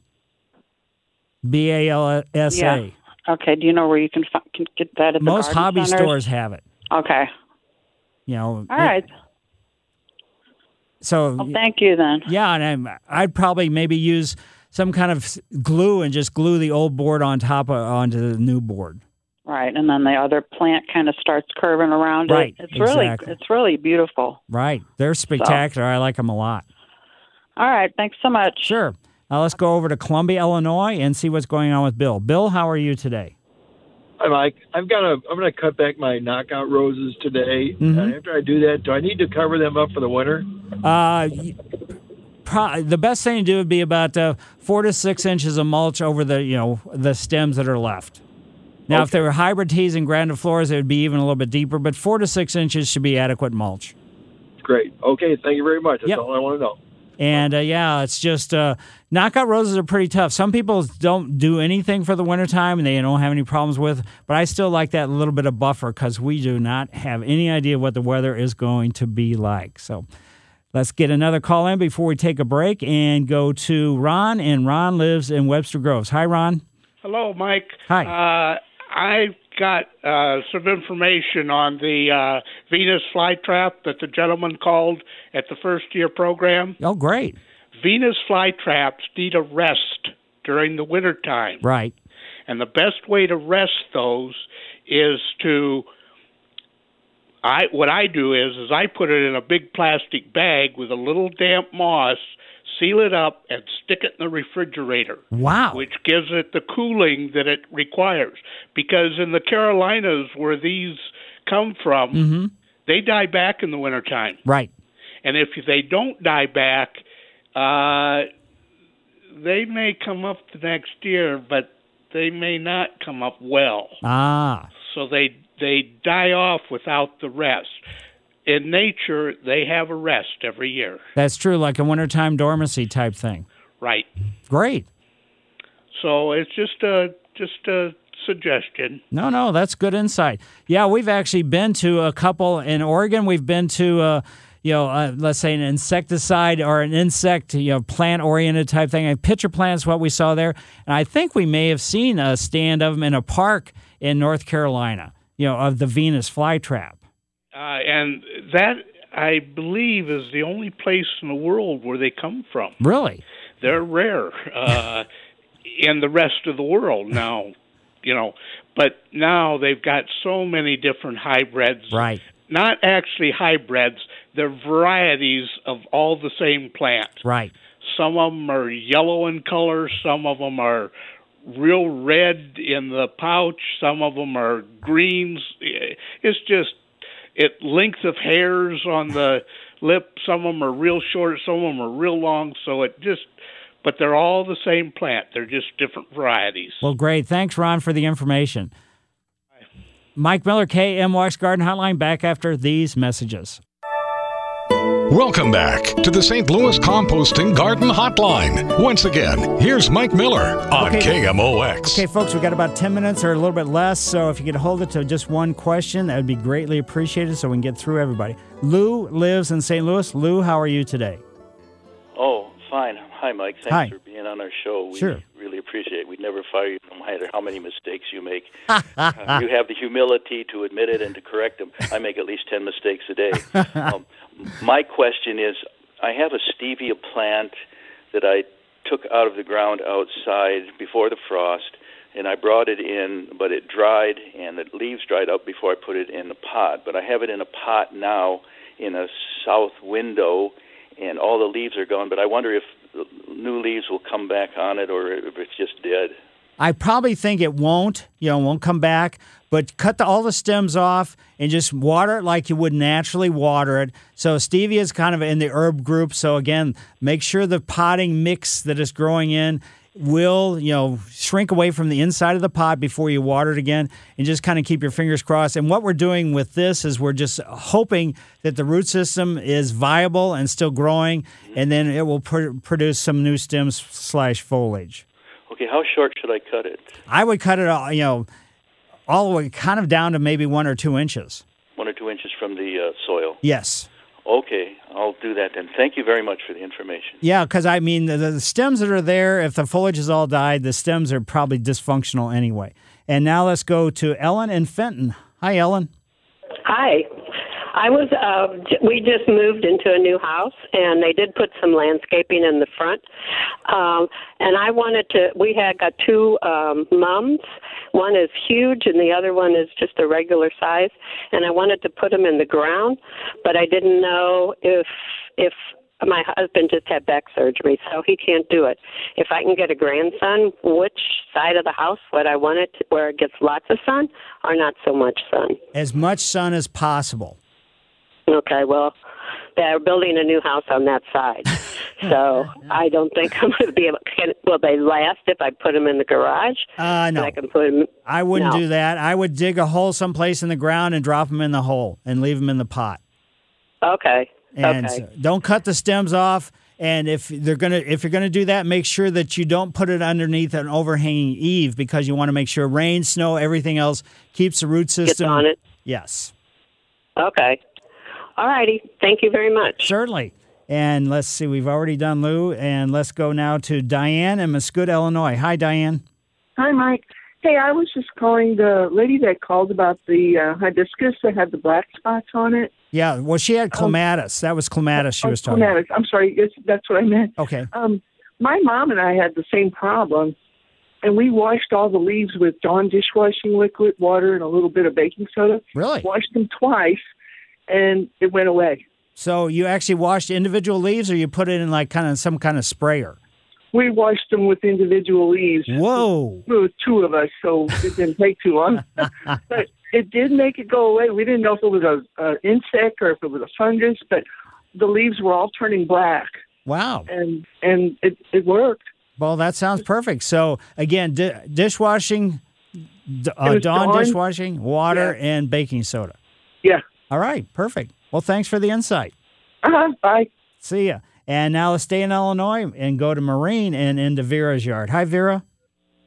B A L S A. Yeah. Okay. Do you know where you can, can get that at the Most hobby centers? stores have it. Okay. You know. All right. So Well, thank you then. Yeah, and I'm, I'd probably maybe use some kind of glue and just glue the old board on top of onto the new board. Right, and then the other plant kind of starts curving around Right, it. It's really it's really beautiful. Right. They're spectacular. I like them a lot. All right, thanks so much. Sure. Now let's go over to Columbia, Illinois, and see what's going on with Bill. Bill, how are you today? Hi, Mike. I've got a. I'm going to cut back my knockout roses today. Mhm. And after I do that, do I need to cover them up for the winter? Uh, pro- the best thing to do would be about uh, four to six inches of mulch over the you know the stems that are left. Now, if they were hybrid teas and grandifloras, it would be even a little bit deeper, but four to six inches should be adequate mulch. Great. Okay. Thank you very much. That's Yep. all I want to know. And uh, yeah, it's just uh, knockout roses are pretty tough. Some people don't do anything for the wintertime and they don't have any problems with, but I still like that little bit of buffer because we do not have any idea what the weather is going to be like. So let's get another call in before we take a break and go to Ron. And Ron lives in Webster Groves. Hi, Ron. Hello, Mike. Hi. Uh, I got uh, some information on the uh, Venus flytrap that the gentleman called at the first year program. Oh, great. Venus flytraps need a rest during the winter time. Right. And the best way to rest those is to I what I do is is I put it in a big plastic bag with a little damp moss, seal it up and stick it in the refrigerator. Wow. Which gives it the cooling that it requires. Because in the Carolinas where these come from, Mm-hmm. they die back in the wintertime. Right. And if they don't die back, uh, they may come up the next year, but they may not come up well. Ah. So they they die off without the rest. In nature, they have a rest every year. That's true, like a wintertime dormancy type thing. Right. Great. So it's just a just a suggestion. No, no, that's good insight. Yeah, we've actually been to a couple in Oregon. We've been to, uh, you know, uh, let's say an insecticide or an insect, you know, plant oriented type thing. And pitcher plants, what we saw there. And I think we may have seen a stand of them in a park in North Carolina, you know, of the Venus flytrap. Uh, and that, I believe, is the only place in the world where they come from. Really? They're rare uh, in the rest of the world now, you know. But now they've got so many different hybrids. Right. Not actually hybrids, they're varieties of all the same plant. Right. Some of them are yellow in color, some of them are real red in the pouch, some of them are greens. It's just it length of hairs on the lip. Some of them are real short, some of them are real long. So it just, but they're all the same plant. They're just different varieties. Well, great. Thanks, Ron, for the information. Mike Miller, KMOX Garden Hotline, back after these messages. Welcome back to the St. Louis Composting Garden Hotline. Once again, here's Mike Miller on Okay. KMOX. Okay, folks, we got about 10 minutes or a little bit less. So if you could hold it to just one question, that would be greatly appreciated so we can get through everybody. Lou lives in St. Louis. Lou, how are you today? Oh, fine. Hi, Mike. Thanks Hi. for being on our show. We Sure. really appreciate it. We'd never fire you no matter how many mistakes you make. Uh, you have the humility to admit it and to correct them. I make at least 10 mistakes a day. Um, my question is I have a stevia plant that I took out of the ground outside before the frost, and I brought it in, but it dried and the leaves dried up before I put it in the pot. But I have it in a pot now in a south window, and all the leaves are gone. But I wonder if new leaves will come back on it or if it's just dead. I probably think it won't, you know, won't come back, but cut the, all the stems off and just water it like you would naturally water it. So stevia is kind of in the herb group. So again, make sure the potting mix that it's growing in will, you know, shrink away from the inside of the pot before you water it again and just kind of keep your fingers crossed. And what we're doing with this is we're just hoping that the root system is viable and still growing and then it will pr- produce some new stems slash foliage. Okay, how short should I cut it? I would cut it all, you know, all the way kind of down to maybe one or two inches. One or two inches from the uh, soil. Yes. Okay, I'll do that then. Thank you very much for the information. Yeah, because I mean, the, the stems that are there, if the foliage is all died, the stems are probably dysfunctional anyway. And now let's go to Ellen and Fenton. Hi, Ellen. Hi. I was, uh, j- we just moved into a new house and they did put some landscaping in the front. Um, and I wanted to, we had got two, um, mums. One is huge and the other one is just a regular size. And I wanted to put them in the ground, but I didn't know if, if my husband just had back surgery, so he can't do it. If I can get a grandson, which side of the house would I want it to, where it gets lots of sun or not so much sun? As much sun as possible. Okay, well, they're building a new house on that side, so I don't think I'm going to be able. Can, will they last if I put them in the garage? Uh, no. I can put them. I wouldn't No. do that. I would dig a hole someplace in the ground and drop them in the hole and leave them in the pot. Okay. And okay. so don't cut the stems off. And if they're gonna, if you're gonna do that, make sure that you don't put it underneath an overhanging eave because you want to make sure rain, snow, everything else keeps the root system on it. Yes, Okay. All righty. Thank you very much. certainly. And let's see, we've already done Lou, and let's go now to Diane in Mascoutah, Illinois. Hi, Diane. Hi, Mike. Hey, I was just calling the lady that called about the uh, hibiscus that had the black spots on it. Yeah, well, she had clematis. that was clematis she Oh, was talking. about. clematis. I'm sorry, yes, that's what I meant. Okay. Um, my mom and I had the same problem, and we washed all the leaves with Dawn dishwashing liquid, water, and a little bit of baking soda. Really? Washed them twice, and it went away. So you actually washed individual leaves, or you put it in like kind of some kind of sprayer? We washed them with individual leaves. Whoa! There was two of us, so it didn't take too long. but it did make it go away. We didn't know if it was a, a insect or if it was a fungus, but the leaves were all turning black, Wow. and and it it worked. Well, that sounds perfect. So again, di- dishwashing, uh, Dawn Dawn. dishwashing, water, and baking soda. Yeah. All right. Perfect. Well, thanks for the insight. Uh-huh. Bye. See ya. And now let's stay in Illinois and go to Marine and into Vera's yard. Hi, Vera.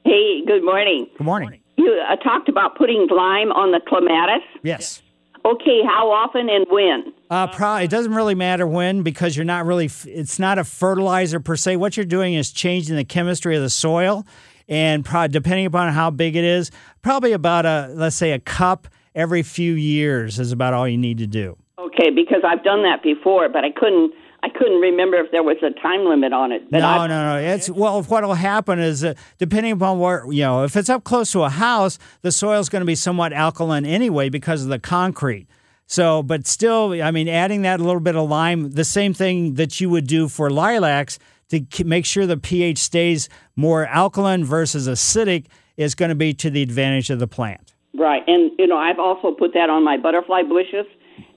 Hey, good morning. Good morning. you uh, talked about putting lime on the clematis. Yes. Okay, how often and when? Uh, pro- it doesn't really matter when because you're not really, it's not a fertilizer per se. What you're doing is changing the chemistry of the soil. And pro- depending upon how big it is, probably about a, let's say, a cup every few years is about all you need to do. Okay, because I've done that before, but I couldn't. I couldn't remember if there was a time limit on it. But no, I, no, no. It's well. What will happen is, that depending upon where you know, if it's up close to a house, the soil's going to be somewhat alkaline anyway because of the concrete. So, but still, I mean, adding that little bit of lime, the same thing that you would do for lilacs to make sure the pH stays more alkaline versus acidic is going to be to the advantage of the plant. Right, and you know, I've also put that on my butterfly bushes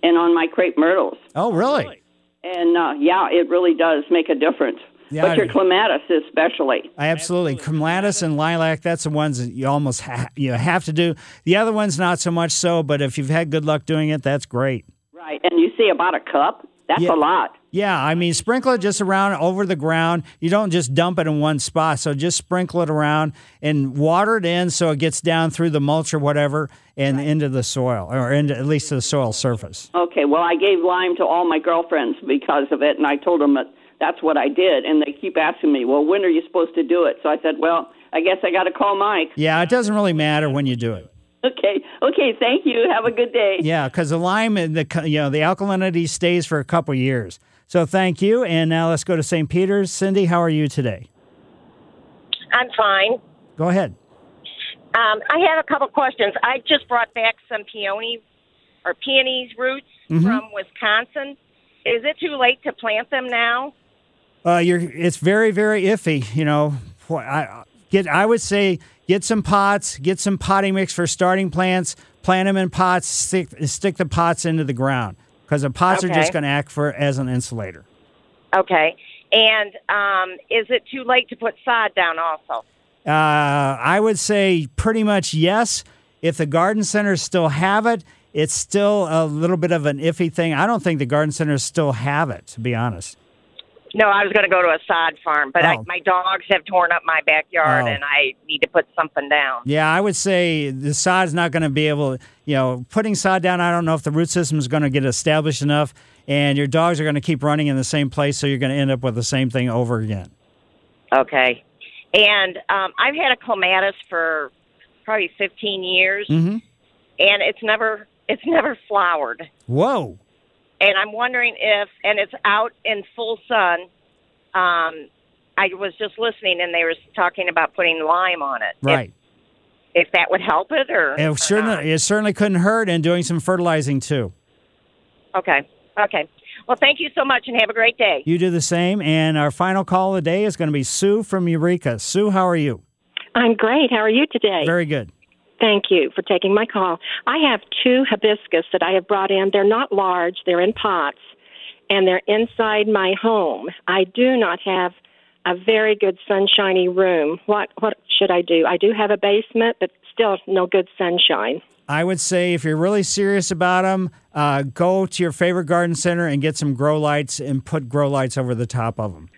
and on my crepe myrtles. Oh, really? And uh, yeah, it really does make a difference. Yeah, but your clematis especially. Absolutely. Clematis and lilac, that's the ones that you almost ha- you have to do. The other ones, not so much so, but if you've had good luck doing it, that's great. Right, and you see about a cup. That's Yeah. a lot. Yeah, I mean, sprinkle it just around over the ground. You don't just dump it in one spot. So just sprinkle it around and water it in so it gets down through the mulch or whatever and into the soil, or into, at least to the soil surface. Okay, well, I gave lime to all my girlfriends because of it, and I told them that that's what I did. And they keep asking me, well, when are you supposed to do it? So I said, well, I guess I got to call Mike. Yeah, it doesn't really matter when you do it. Okay, okay, thank you. Have a good day. Yeah, because the lime, and the you know, the alkalinity stays for a couple years. So thank you. And now let's go to St. Peter's. Cindy, how are you today? I'm fine. Go ahead. Um, I have a couple questions. I just brought back some peony or peonies roots Mhm. from Wisconsin. Is it too late to plant them now? Uh, you're it's very very iffy. You know, I get I would say get some pots, get some potting mix for starting plants, plant them in pots, stick stick the pots into the ground because the pots are just going to act for as an insulator. Okay. And um, is it too late to put sod down also? Uh, I would say pretty much yes. If the garden centers still have it, it's still a little bit of an iffy thing. I don't think the garden centers still have it, to be honest. No, I was going to go to a sod farm, but I, Oh. my dogs have torn up my backyard, Oh. and I need to put something down. Yeah, I would say the sod's not going to be able, you know, putting sod down. I don't know if the root system is going to get established enough, and your dogs are going to keep running in the same place, so you're going to end up with the same thing over again. Okay. And um, I've had a clematis for probably 15 years, Mm-hmm. and it's never it's never flowered. Whoa. And I'm wondering if, and it's out in full sun. Um, I was just listening, and they were talking about putting lime on it. Right. If, if that would help it, or It certainly, it certainly couldn't hurt, and doing some fertilizing too. okay, okay. Well, thank you so much, and have a great day. You do the same. And our final call of the day is going to be Sue from Eureka. Sue, how are you? I'm great. How are you today? Very good. Thank you for taking my call. I have two hibiscus that I have brought in. They're not large, they're in pots, and they're inside my home. I do not have a very good sunshiny room. What what should I do? I do have a basement, but still no good sunshine. I would say if you're really serious about them, uh, go to your favorite garden center and get some grow lights and put grow lights over the top of them.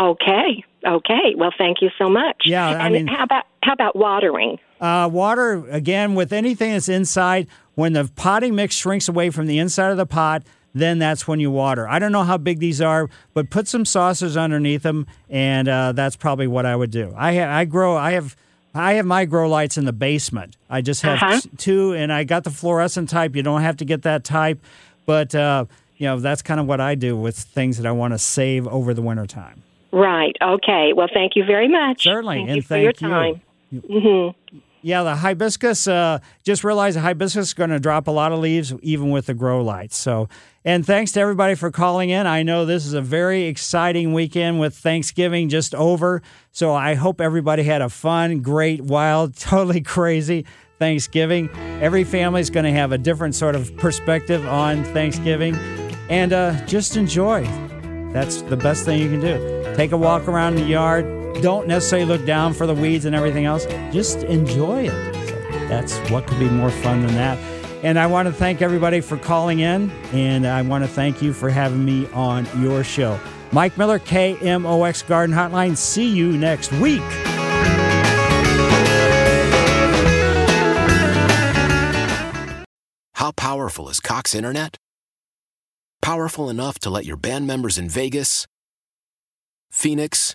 Okay. Okay. Well, thank you so much. Yeah, I and mean- how about how about watering? Uh, water, again, with anything that's inside, when the potting mix shrinks away from the inside of the pot, then that's when you water. I don't know how big these are, but put some saucers underneath them, and uh, that's probably what I would do. I ha- I grow, I have. I have my grow lights in the basement. I just have Uh-huh. t- two, and I got the fluorescent type. You don't have to get that type, but uh, you know that's kind of what I do with things that I want to save over the wintertime. Right. Okay. Well, thank you very much. Certainly, Thank and you for thank your you. time. Mm-hmm. Yeah, the hibiscus. Uh, just realized the hibiscus is going to drop a lot of leaves, even with the grow lights. So, and thanks to everybody for calling in. I know this is a very exciting weekend with Thanksgiving just over. So I hope everybody had a fun, great, wild, totally crazy Thanksgiving. Every family is going to have a different sort of perspective on Thanksgiving, and uh, just enjoy. That's the best thing you can do. Take a walk around the yard. Don't necessarily look down for the weeds and everything else. Just enjoy it. That's what could be more fun than that. And I want to thank everybody for calling in, and I want to thank you for having me on your show. Mike Miller, KMOX Garden Hotline. See you next week. How powerful is Cox Internet? Powerful enough to let your band members in Vegas, Phoenix,